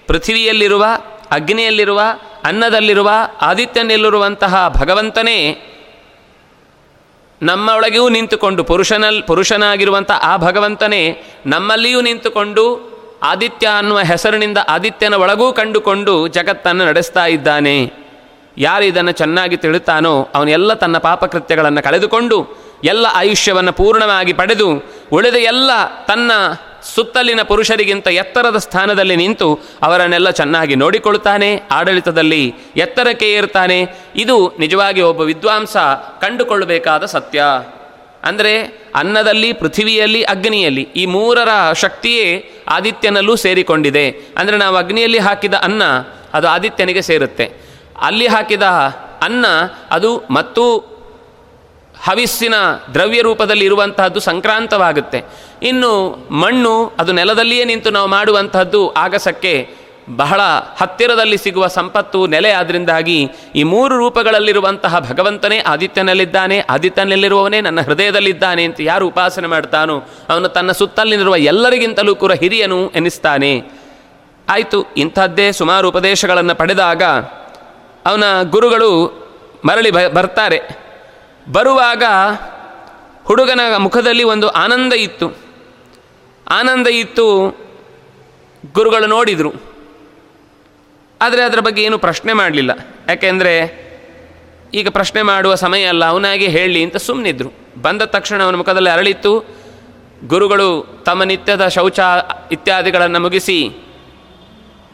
ಪೃಥಿವಿಯಲ್ಲಿರುವ, ಅಗ್ನಿಯಲ್ಲಿರುವ, ಅನ್ನದಲ್ಲಿರುವ, ಆದಿತ್ಯನಲ್ಲಿರುವಂತಹ ಭಗವಂತನೇ ನಮ್ಮೊಳಗೆಯೂ ನಿಂತುಕೊಂಡು ಪುರುಷನಲ್ಲಿ ಪುರುಷನಾಗಿರುವಂಥ ಆ ಭಗವಂತನೇ ನಮ್ಮಲ್ಲಿಯೂ ನಿಂತುಕೊಂಡು ಆದಿತ್ಯ ಅನ್ನುವ ಹೆಸರಿನಿಂದ ಆದಿತ್ಯನ ಒಳಗೂ ಕಂಡುಕೊಂಡು ಜಗತ್ತನ್ನು ನಡೆಸ್ತಾ ಇದ್ದಾನೆ. ಯಾರು ಇದನ್ನು ಚೆನ್ನಾಗಿ ತಿಳುತ್ತಾನೋ ಅವನೆಲ್ಲ ತನ್ನ ಪಾಪಕೃತ್ಯಗಳನ್ನು ಕಳೆದುಕೊಂಡು ಎಲ್ಲ ಆಯುಷ್ಯವನ್ನು ಪೂರ್ಣವಾಗಿ ಪಡೆದು ಉಳಿದ ಎಲ್ಲ ತನ್ನ ಸುತ್ತಲಿನ ಪುರುಷರಿಗಿಂತ ಎತ್ತರದ ಸ್ಥಾನದಲ್ಲಿ ನಿಂತು ಅವರನ್ನೆಲ್ಲ ಚೆನ್ನಾಗಿ ನೋಡಿಕೊಳ್ತಾನೆ ಆಡಳಿತದಲ್ಲಿ ಎತ್ತರಕ್ಕೆ ಏರ್ತಾನೆ ಇದು ನಿಜವಾಗಿ ಒಬ್ಬ ವಿದ್ವಾಂಸ ಕಂಡುಕೊಳ್ಳಬೇಕಾದ ಸತ್ಯ. ಅಂದರೆ ಅನ್ನದಲ್ಲಿ, ಪೃಥಿವಿಯಲ್ಲಿ, ಅಗ್ನಿಯಲ್ಲಿ ಈ ಮೂರರ ಶಕ್ತಿಯೇ ಆದಿತ್ಯನಲ್ಲೂ ಸೇರಿಕೊಂಡಿದೆ. ಅಂದರೆ ನಾವು ಅಗ್ನಿಯಲ್ಲಿ ಹಾಕಿದ ಅನ್ನ ಅದು ಆದಿತ್ಯನಿಗೆ ಸೇರುತ್ತೆ. ಅಲ್ಲಿ ಹಾಕಿದ ಅನ್ನ ಅದು ಮತ್ತು ಹವಿಸ್ಸಿನ ದ್ರವ್ಯ ರೂಪದಲ್ಲಿ ಇರುವಂತಹದ್ದು ಸಂಕ್ರಾಂತವಾಗುತ್ತೆ. ಇನ್ನು ಮಣ್ಣು ಅದು ನೆಲದಲ್ಲಿಯೇ ನಿಂತು ನಾವು ಮಾಡುವಂತಹದ್ದು ಆಗಸಕ್ಕೆ ಬಹಳ ಹತ್ತಿರದಲ್ಲಿ ಸಿಗುವ ಸಂಪತ್ತು ನೆಲೆ ಆದ್ದರಿಂದಾಗಿ ಈ ಮೂರು ರೂಪಗಳಲ್ಲಿರುವಂತಹ ಭಗವಂತನೇ ಆದಿತ್ಯನಲ್ಲಿದ್ದಾನೆ, ಆದಿತ್ಯನಲ್ಲಿರುವವನೇ ನನ್ನ ಹೃದಯದಲ್ಲಿದ್ದಾನೆ ಅಂತ ಯಾರು ಉಪಾಸನೆ ಮಾಡ್ತಾನೋ ಅವನು ತನ್ನ ಸುತ್ತಲಿರುವ ಎಲ್ಲರಿಗಿಂತಲೂ ಕೂಡ ಹಿರಿಯನು ಎನಿಸ್ತಾನೆ. ಆಯಿತು, ಇಂಥದ್ದೇ ಸುಮಾರು ಉಪದೇಶಗಳನ್ನು ಪಡೆದಾಗ ಅವನ ಗುರುಗಳು ಮರಳಿ ಬರ್ತಾರೆ. ಬರುವಾಗ ಹುಡುಗನ ಮುಖದಲ್ಲಿ ಒಂದು ಆನಂದ ಇತ್ತು. ಆನಂದ ಇತ್ತು ಗುರುಗಳು ನೋಡಿದರು. ಆದರೆ ಅದರ ಬಗ್ಗೆ ಏನು ಪ್ರಶ್ನೆ ಮಾಡಲಿಲ್ಲ. ಯಾಕೆಂದರೆ ಈಗ ಪ್ರಶ್ನೆ ಮಾಡುವ ಸಮಯ ಅಲ್ಲ, ಅವನಾಗೆ ಹೇಳಿ ಅಂತ ಸುಮ್ಮನಿದ್ರು ಬಂದ ತಕ್ಷಣ ಅವನ ಮುಖದಲ್ಲಿ ಅರಳಿತ್ತು, ಗುರುಗಳು ತಮ್ಮ ನಿತ್ಯದ ಶೌಚ ಇತ್ಯಾದಿಗಳನ್ನು ಮುಗಿಸಿ,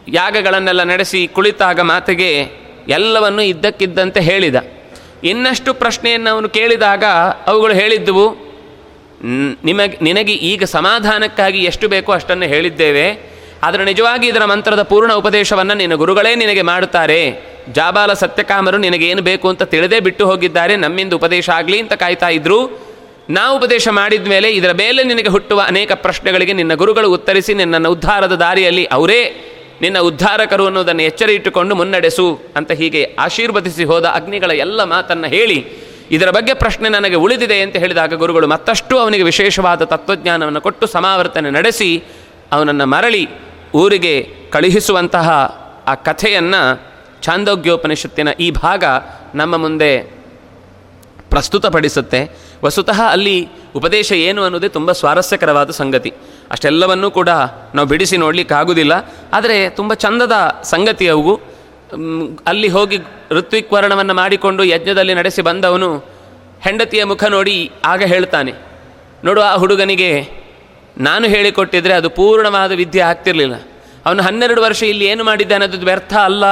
ಯಾಗಗಳನ್ನೆಲ್ಲ ನಡೆಸಿ ಕುಳಿತಾಗ ಮಾತಿಗೆ ಎಲ್ಲವನ್ನು ಇದ್ದಕ್ಕಿದ್ದಂತೆ ಹೇಳಿದ. ಇನ್ನಷ್ಟು ಪ್ರಶ್ನೆಯನ್ನು ಅವನು ಕೇಳಿದಾಗ ಅವುಗಳು ಹೇಳಿದ್ದುವು ನಿಮಗೆ, ನಿನಗೆ ಈಗ ಸಮಾಧಾನಕ್ಕಾಗಿ ಎಷ್ಟು ಬೇಕೋ ಅಷ್ಟನ್ನು ಹೇಳಿದ್ದೇವೆ. ಆದರೆ ನಿಜವಾಗಿ ಇದರ ಮಂತ್ರದ ಪೂರ್ಣ ಉಪದೇಶವನ್ನು ನಿನ್ನ ಗುರುಗಳೇ ನಿನಗೆ ಮಾಡುತ್ತಾರೆ. ಜಾಬಾಲ ಸತ್ಯಕಾಮರು ನಿನಗೇನು ಬೇಕು ಅಂತ ತಿಳಿದೇ ಬಿಟ್ಟು ಹೋಗಿದ್ದಾರೆ. ನಮ್ಮಿಂದ ಉಪದೇಶ ಆಗಲಿ ಅಂತ ಕಾಯ್ತಾ ಇದ್ರು. ನಾವು ಉಪದೇಶ ಮಾಡಿದ ಮೇಲೆ ಇದರ ಮೇಲೆ ನಿನಗೆ ಹುಟ್ಟುವ ಅನೇಕ ಪ್ರಶ್ನೆಗಳಿಗೆ ನಿನ್ನ ಗುರುಗಳು ಉತ್ತರಿಸಿ ನಿನ್ನನ್ನು ಉದ್ಧಾರದ ದಾರಿಯಲ್ಲಿ ಅವರೇ ನಿನ್ನ ಉದ್ಧಾರಕರು ಅನ್ನೋದನ್ನು ಎಚ್ಚರಿ ಇಟ್ಟುಕೊಂಡು ಮುನ್ನಡೆಸು ಅಂತ ಹೀಗೆ ಆಶೀರ್ವದಿಸಿ ಹೋದ ಅಗ್ನಿಗಳ ಎಲ್ಲ ಮಾತನ್ನು ಹೇಳಿ ಇದರ ಬಗ್ಗೆ ಪ್ರಶ್ನೆ ನನಗೆ ಉಳಿದಿದೆ ಅಂತ ಹೇಳಿದಾಗ ಗುರುಗಳು ಮತ್ತಷ್ಟು ಅವನಿಗೆ ವಿಶೇಷವಾದ ತತ್ವಜ್ಞಾನವನ್ನು ಕೊಟ್ಟು ಸಮಾವರ್ತನೆ ನಡೆಸಿ ಅವನನ್ನು ಮರಳಿ ಊರಿಗೆ ಕಳುಹಿಸುವಂತಹ ಆ ಕಥೆಯನ್ನು ಛಾಂದೋಗ್ಯೋಪನಿಷತ್ತಿನ ಈ ಭಾಗ ನಮ್ಮ ಮುಂದೆ ಪ್ರಸ್ತುತಪಡಿಸುತ್ತೆ. ವಸ್ತುತಃ ಅಲ್ಲಿ ಉಪದೇಶ ಏನು ಅನ್ನೋದೇ ತುಂಬ ಸ್ವಾರಸ್ಯಕರವಾದ ಸಂಗತಿ. ಅಷ್ಟೆಲ್ಲವನ್ನೂ ಕೂಡ ನಾವು ಬಿಡಿಸಿ ನೋಡಲಿಕ್ಕಾಗೋದಿಲ್ಲ. ಆದರೆ ತುಂಬ ಚಂದದ ಸಂಗತಿ ಅವು. ಅಲ್ಲಿ ಹೋಗಿ ಋತ್ವಿಕ್ವರಣವನ್ನು ಮಾಡಿಕೊಂಡು ಯಜ್ಞದಲ್ಲಿ ನಡೆಸಿ ಬಂದವನು ಹೆಂಡತಿಯ ಮುಖ ನೋಡಿ ಆಗ ಹೇಳ್ತಾನೆ. ನೋಡು ಆ ಹುಡುಗನಿಗೆ ನಾನು ಹೇಳಿಕೊಟ್ಟಿದ್ರೆ ಅದು ಪೂರ್ಣವಾದ ವಿದ್ಯೆ ಆಗ್ತಿರಲಿಲ್ಲ. ಅವನು ಹನ್ನೆರಡು ವರ್ಷ ಇಲ್ಲಿ ಏನು ಮಾಡಿದ್ದೆ ಅನ್ನೋದು ವ್ಯರ್ಥ ಅಲ್ಲ.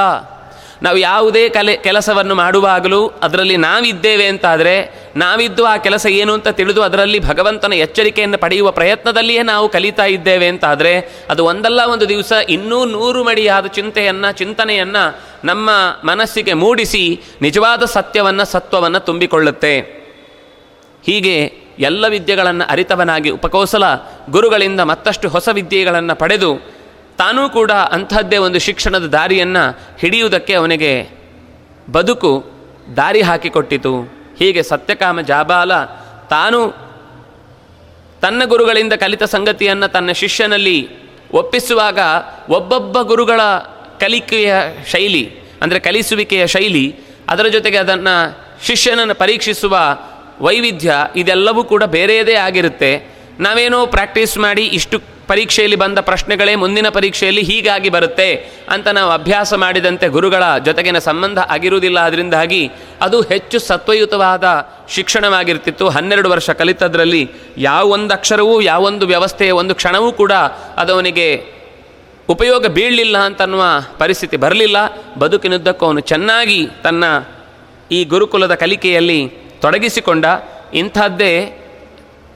ನಾವು ಯಾವುದೇ ಕಲೆ, ಕೆಲಸವನ್ನು ಮಾಡುವಾಗಲೂ ಅದರಲ್ಲಿ ನಾವಿದ್ದೇವೆ ಅಂತಾದರೆ ನಾವಿದ್ದು ಆ ಕೆಲಸ ಏನು ಅಂತ ತಿಳಿದು ಅದರಲ್ಲಿ ಭಗವಂತನ ಎಚ್ಚರಿಕೆಯನ್ನು ಪಡೆಯುವ ಪ್ರಯತ್ನದಲ್ಲಿಯೇ ನಾವು ಕಲಿತಾ ಇದ್ದೇವೆ ಅಂತಾದರೆ ಅದು ಒಂದಲ್ಲ ಒಂದು ದಿವಸ ಇನ್ನೂ ನೂರು ಮಡಿಯಾದ ಚಿಂತೆಯನ್ನು, ಚಿಂತನೆಯನ್ನು ನಮ್ಮ ಮನಸ್ಸಿಗೆ ಮೂಡಿಸಿ ನಿಜವಾದ ಸತ್ಯವನ್ನು, ಸತ್ವವನ್ನು ತುಂಬಿಕೊಳ್ಳುತ್ತೆ. ಹೀಗೆ ಎಲ್ಲ ವಿದ್ಯೆಗಳನ್ನು ಅರಿತವನಾಗಿ ಉಪಕೋಸಲ ಗುರುಗಳಿಂದ ಮತ್ತಷ್ಟು ಹೊಸ ವಿದ್ಯೆಗಳನ್ನು ಪಡೆದು ತಾನೂ ಕೂಡ ಅಂಥದ್ದೇ ಒಂದು ಶಿಕ್ಷಣದ ದಾರಿಯನ್ನು ಹಿಡಿಯುವುದಕ್ಕೆ ಅವನಿಗೆ ಬದುಕು ದಾರಿ ಹಾಕಿಕೊಟ್ಟಿತು. ಹೀಗೆ ಸತ್ಯಕಾಮ ಜಾಬಾಲ ತಾನು ತನ್ನ ಗುರುಗಳಿಂದ ಕಲಿತ ಸಂಗತಿಯನ್ನು ತನ್ನ ಶಿಷ್ಯನಲ್ಲಿ ಒಪ್ಪಿಸುವಾಗ ಒಬ್ಬೊಬ್ಬ ಗುರುಗಳ ಕಲಿಕೆಯ ಶೈಲಿ, ಅಂದರೆ ಕಲಿಸುವಿಕೆಯ ಶೈಲಿ, ಅದರ ಜೊತೆಗೆ ಅದನ್ನು ಶಿಷ್ಯನನ್ನು ಪರೀಕ್ಷಿಸುವ ವೈವಿಧ್ಯ ಇದೆಲ್ಲವೂ ಕೂಡ ಬೇರೆಯದೇ ಆಗಿರುತ್ತೆ. ನಾವೇನೋ ಪ್ರಾಕ್ಟೀಸ್ ಮಾಡಿ ಇಷ್ಟು ಪರೀಕ್ಷೆಯಲ್ಲಿ ಬಂದ ಪ್ರಶ್ನೆಗಳೇ ಮುಂದಿನ ಪರೀಕ್ಷೆಯಲ್ಲಿ ಹೀಗಾಗಿ ಬರುತ್ತೆ ಅಂತ ನಾವು ಅಭ್ಯಾಸ ಮಾಡಿದಂತೆ ಗುರುಗಳ ಜೊತೆಗಿನ ಸಂಬಂಧ ಆಗಿರುವುದಿಲ್ಲ. ಅದರಿಂದಾಗಿ ಅದು ಹೆಚ್ಚು ಸತ್ವಯುತವಾದ ಶಿಕ್ಷಣವಾಗಿರ್ತಿತ್ತು. ಹನ್ನೆರಡು ವರ್ಷ ಕಲಿತದ್ರಲ್ಲಿ ಯಾವೊಂದು ಅಕ್ಷರವೂ, ಯಾವೊಂದು ವ್ಯವಸ್ಥೆಯ, ಒಂದು ಕ್ಷಣವೂ ಕೂಡ ಅದವನಿಗೆ ಉಪಯೋಗ ಬೀಳಲಿಲ್ಲ ಅಂತನ್ನುವ ಪರಿಸ್ಥಿತಿ ಬರಲಿಲ್ಲ. ಬದುಕಿನುದ್ದಕ್ಕೂ ಅವನು ಚೆನ್ನಾಗಿ ತನ್ನ ಈ ಗುರುಕುಲದ ಕಲಿಕೆಯಲ್ಲಿ ತೊಡಗಿಸಿಕೊಂಡ. ಇಂಥದ್ದೇ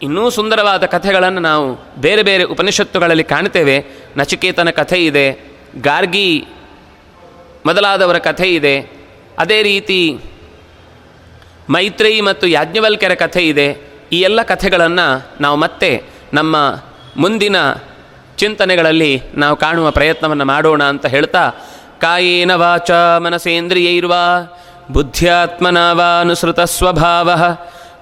ಇನ್ನೂ ಸುಂದರವಾದ ಕಥೆಗಳನ್ನು ನಾವು ಬೇರೆ ಬೇರೆ ಉಪನಿಷತ್ತುಗಳಲ್ಲಿ ಕಾಣ್ತೇವೆ ನಚಿಕೇತನ ಕಥೆ ಇದೆ, ಗಾರ್ಗಿ ಮೊದಲಾದವರ ಕಥೆ ಇದೆ, ಅದೇ ರೀತಿ ಮೈತ್ರೇಯಿ ಮತ್ತು ಯಾಜ್ಞವಲ್ಕ್ಯರ ಕಥೆ ಇದೆ. ಈ ಎಲ್ಲ ಕಥೆಗಳನ್ನು ನಾವು ಮತ್ತೆ ನಮ್ಮ ಮುಂದಿನ ಚಿಂತನೆಗಳಲ್ಲಿ ನಾವು ಕಾಣುವ ಪ್ರಯತ್ನವನ್ನು ಮಾಡೋಣ ಅಂತ ಹೇಳ್ತಾ, ಕಾಯೇನ ವಾಚ ಮನಸೇಂದ್ರಿಯೈರ್ವಾ ಬುದ್ಧ್ಯಾತ್ಮನ ವಾನುಸೃತ ಸ್ವಭಾವ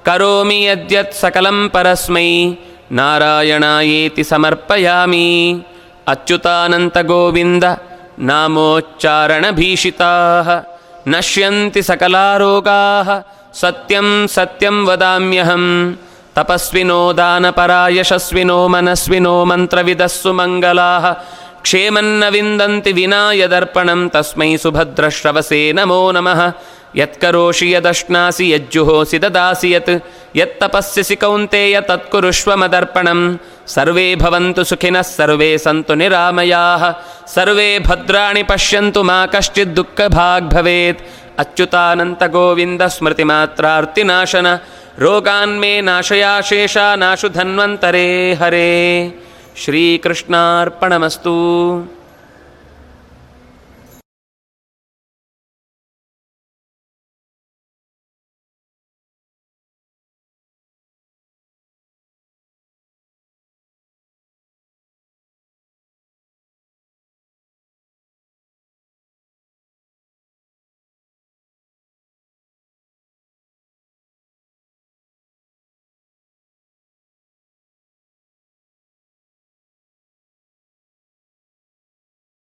करोमि यद्यत् सकलं परस्मै। नारायणायेति समर्पयामि। अच्युतानन्तगोविन्द नामोच्चारणभीषिताः। नश्यन्ति सकलारोगाः। सत्यं सत्यं वदाम्यहं तपस्विनो दानपरायशस्विनो मनस्विनो मन्त्रविदस्सु मङ्गलाः। क्षेमन्न विन्दन्ति विना यदर्पणं तस्मै सुभद्रश्रवसे नमो नमः। यत्करोषि यदश्नासि यज्जुहोऽसि ददासि यत् यत्तपस्यसि कौन्तेय कौन्ते य सर्वे भवन्तु सुखिनः सर्वे सन्तु निरामयाः। सर्वे भद्राणि पश्यन्तु मा कश्चिद्दुःखभाग्भवेत् भवेत्। अच्युतानन्तगोविन्दस्मृतिमात्रार्तिनाशन रोगान्मे नाशयाशेषा नाशु धन्वन्तरे हरे। श्रीकृष्णार्पणमस्तु।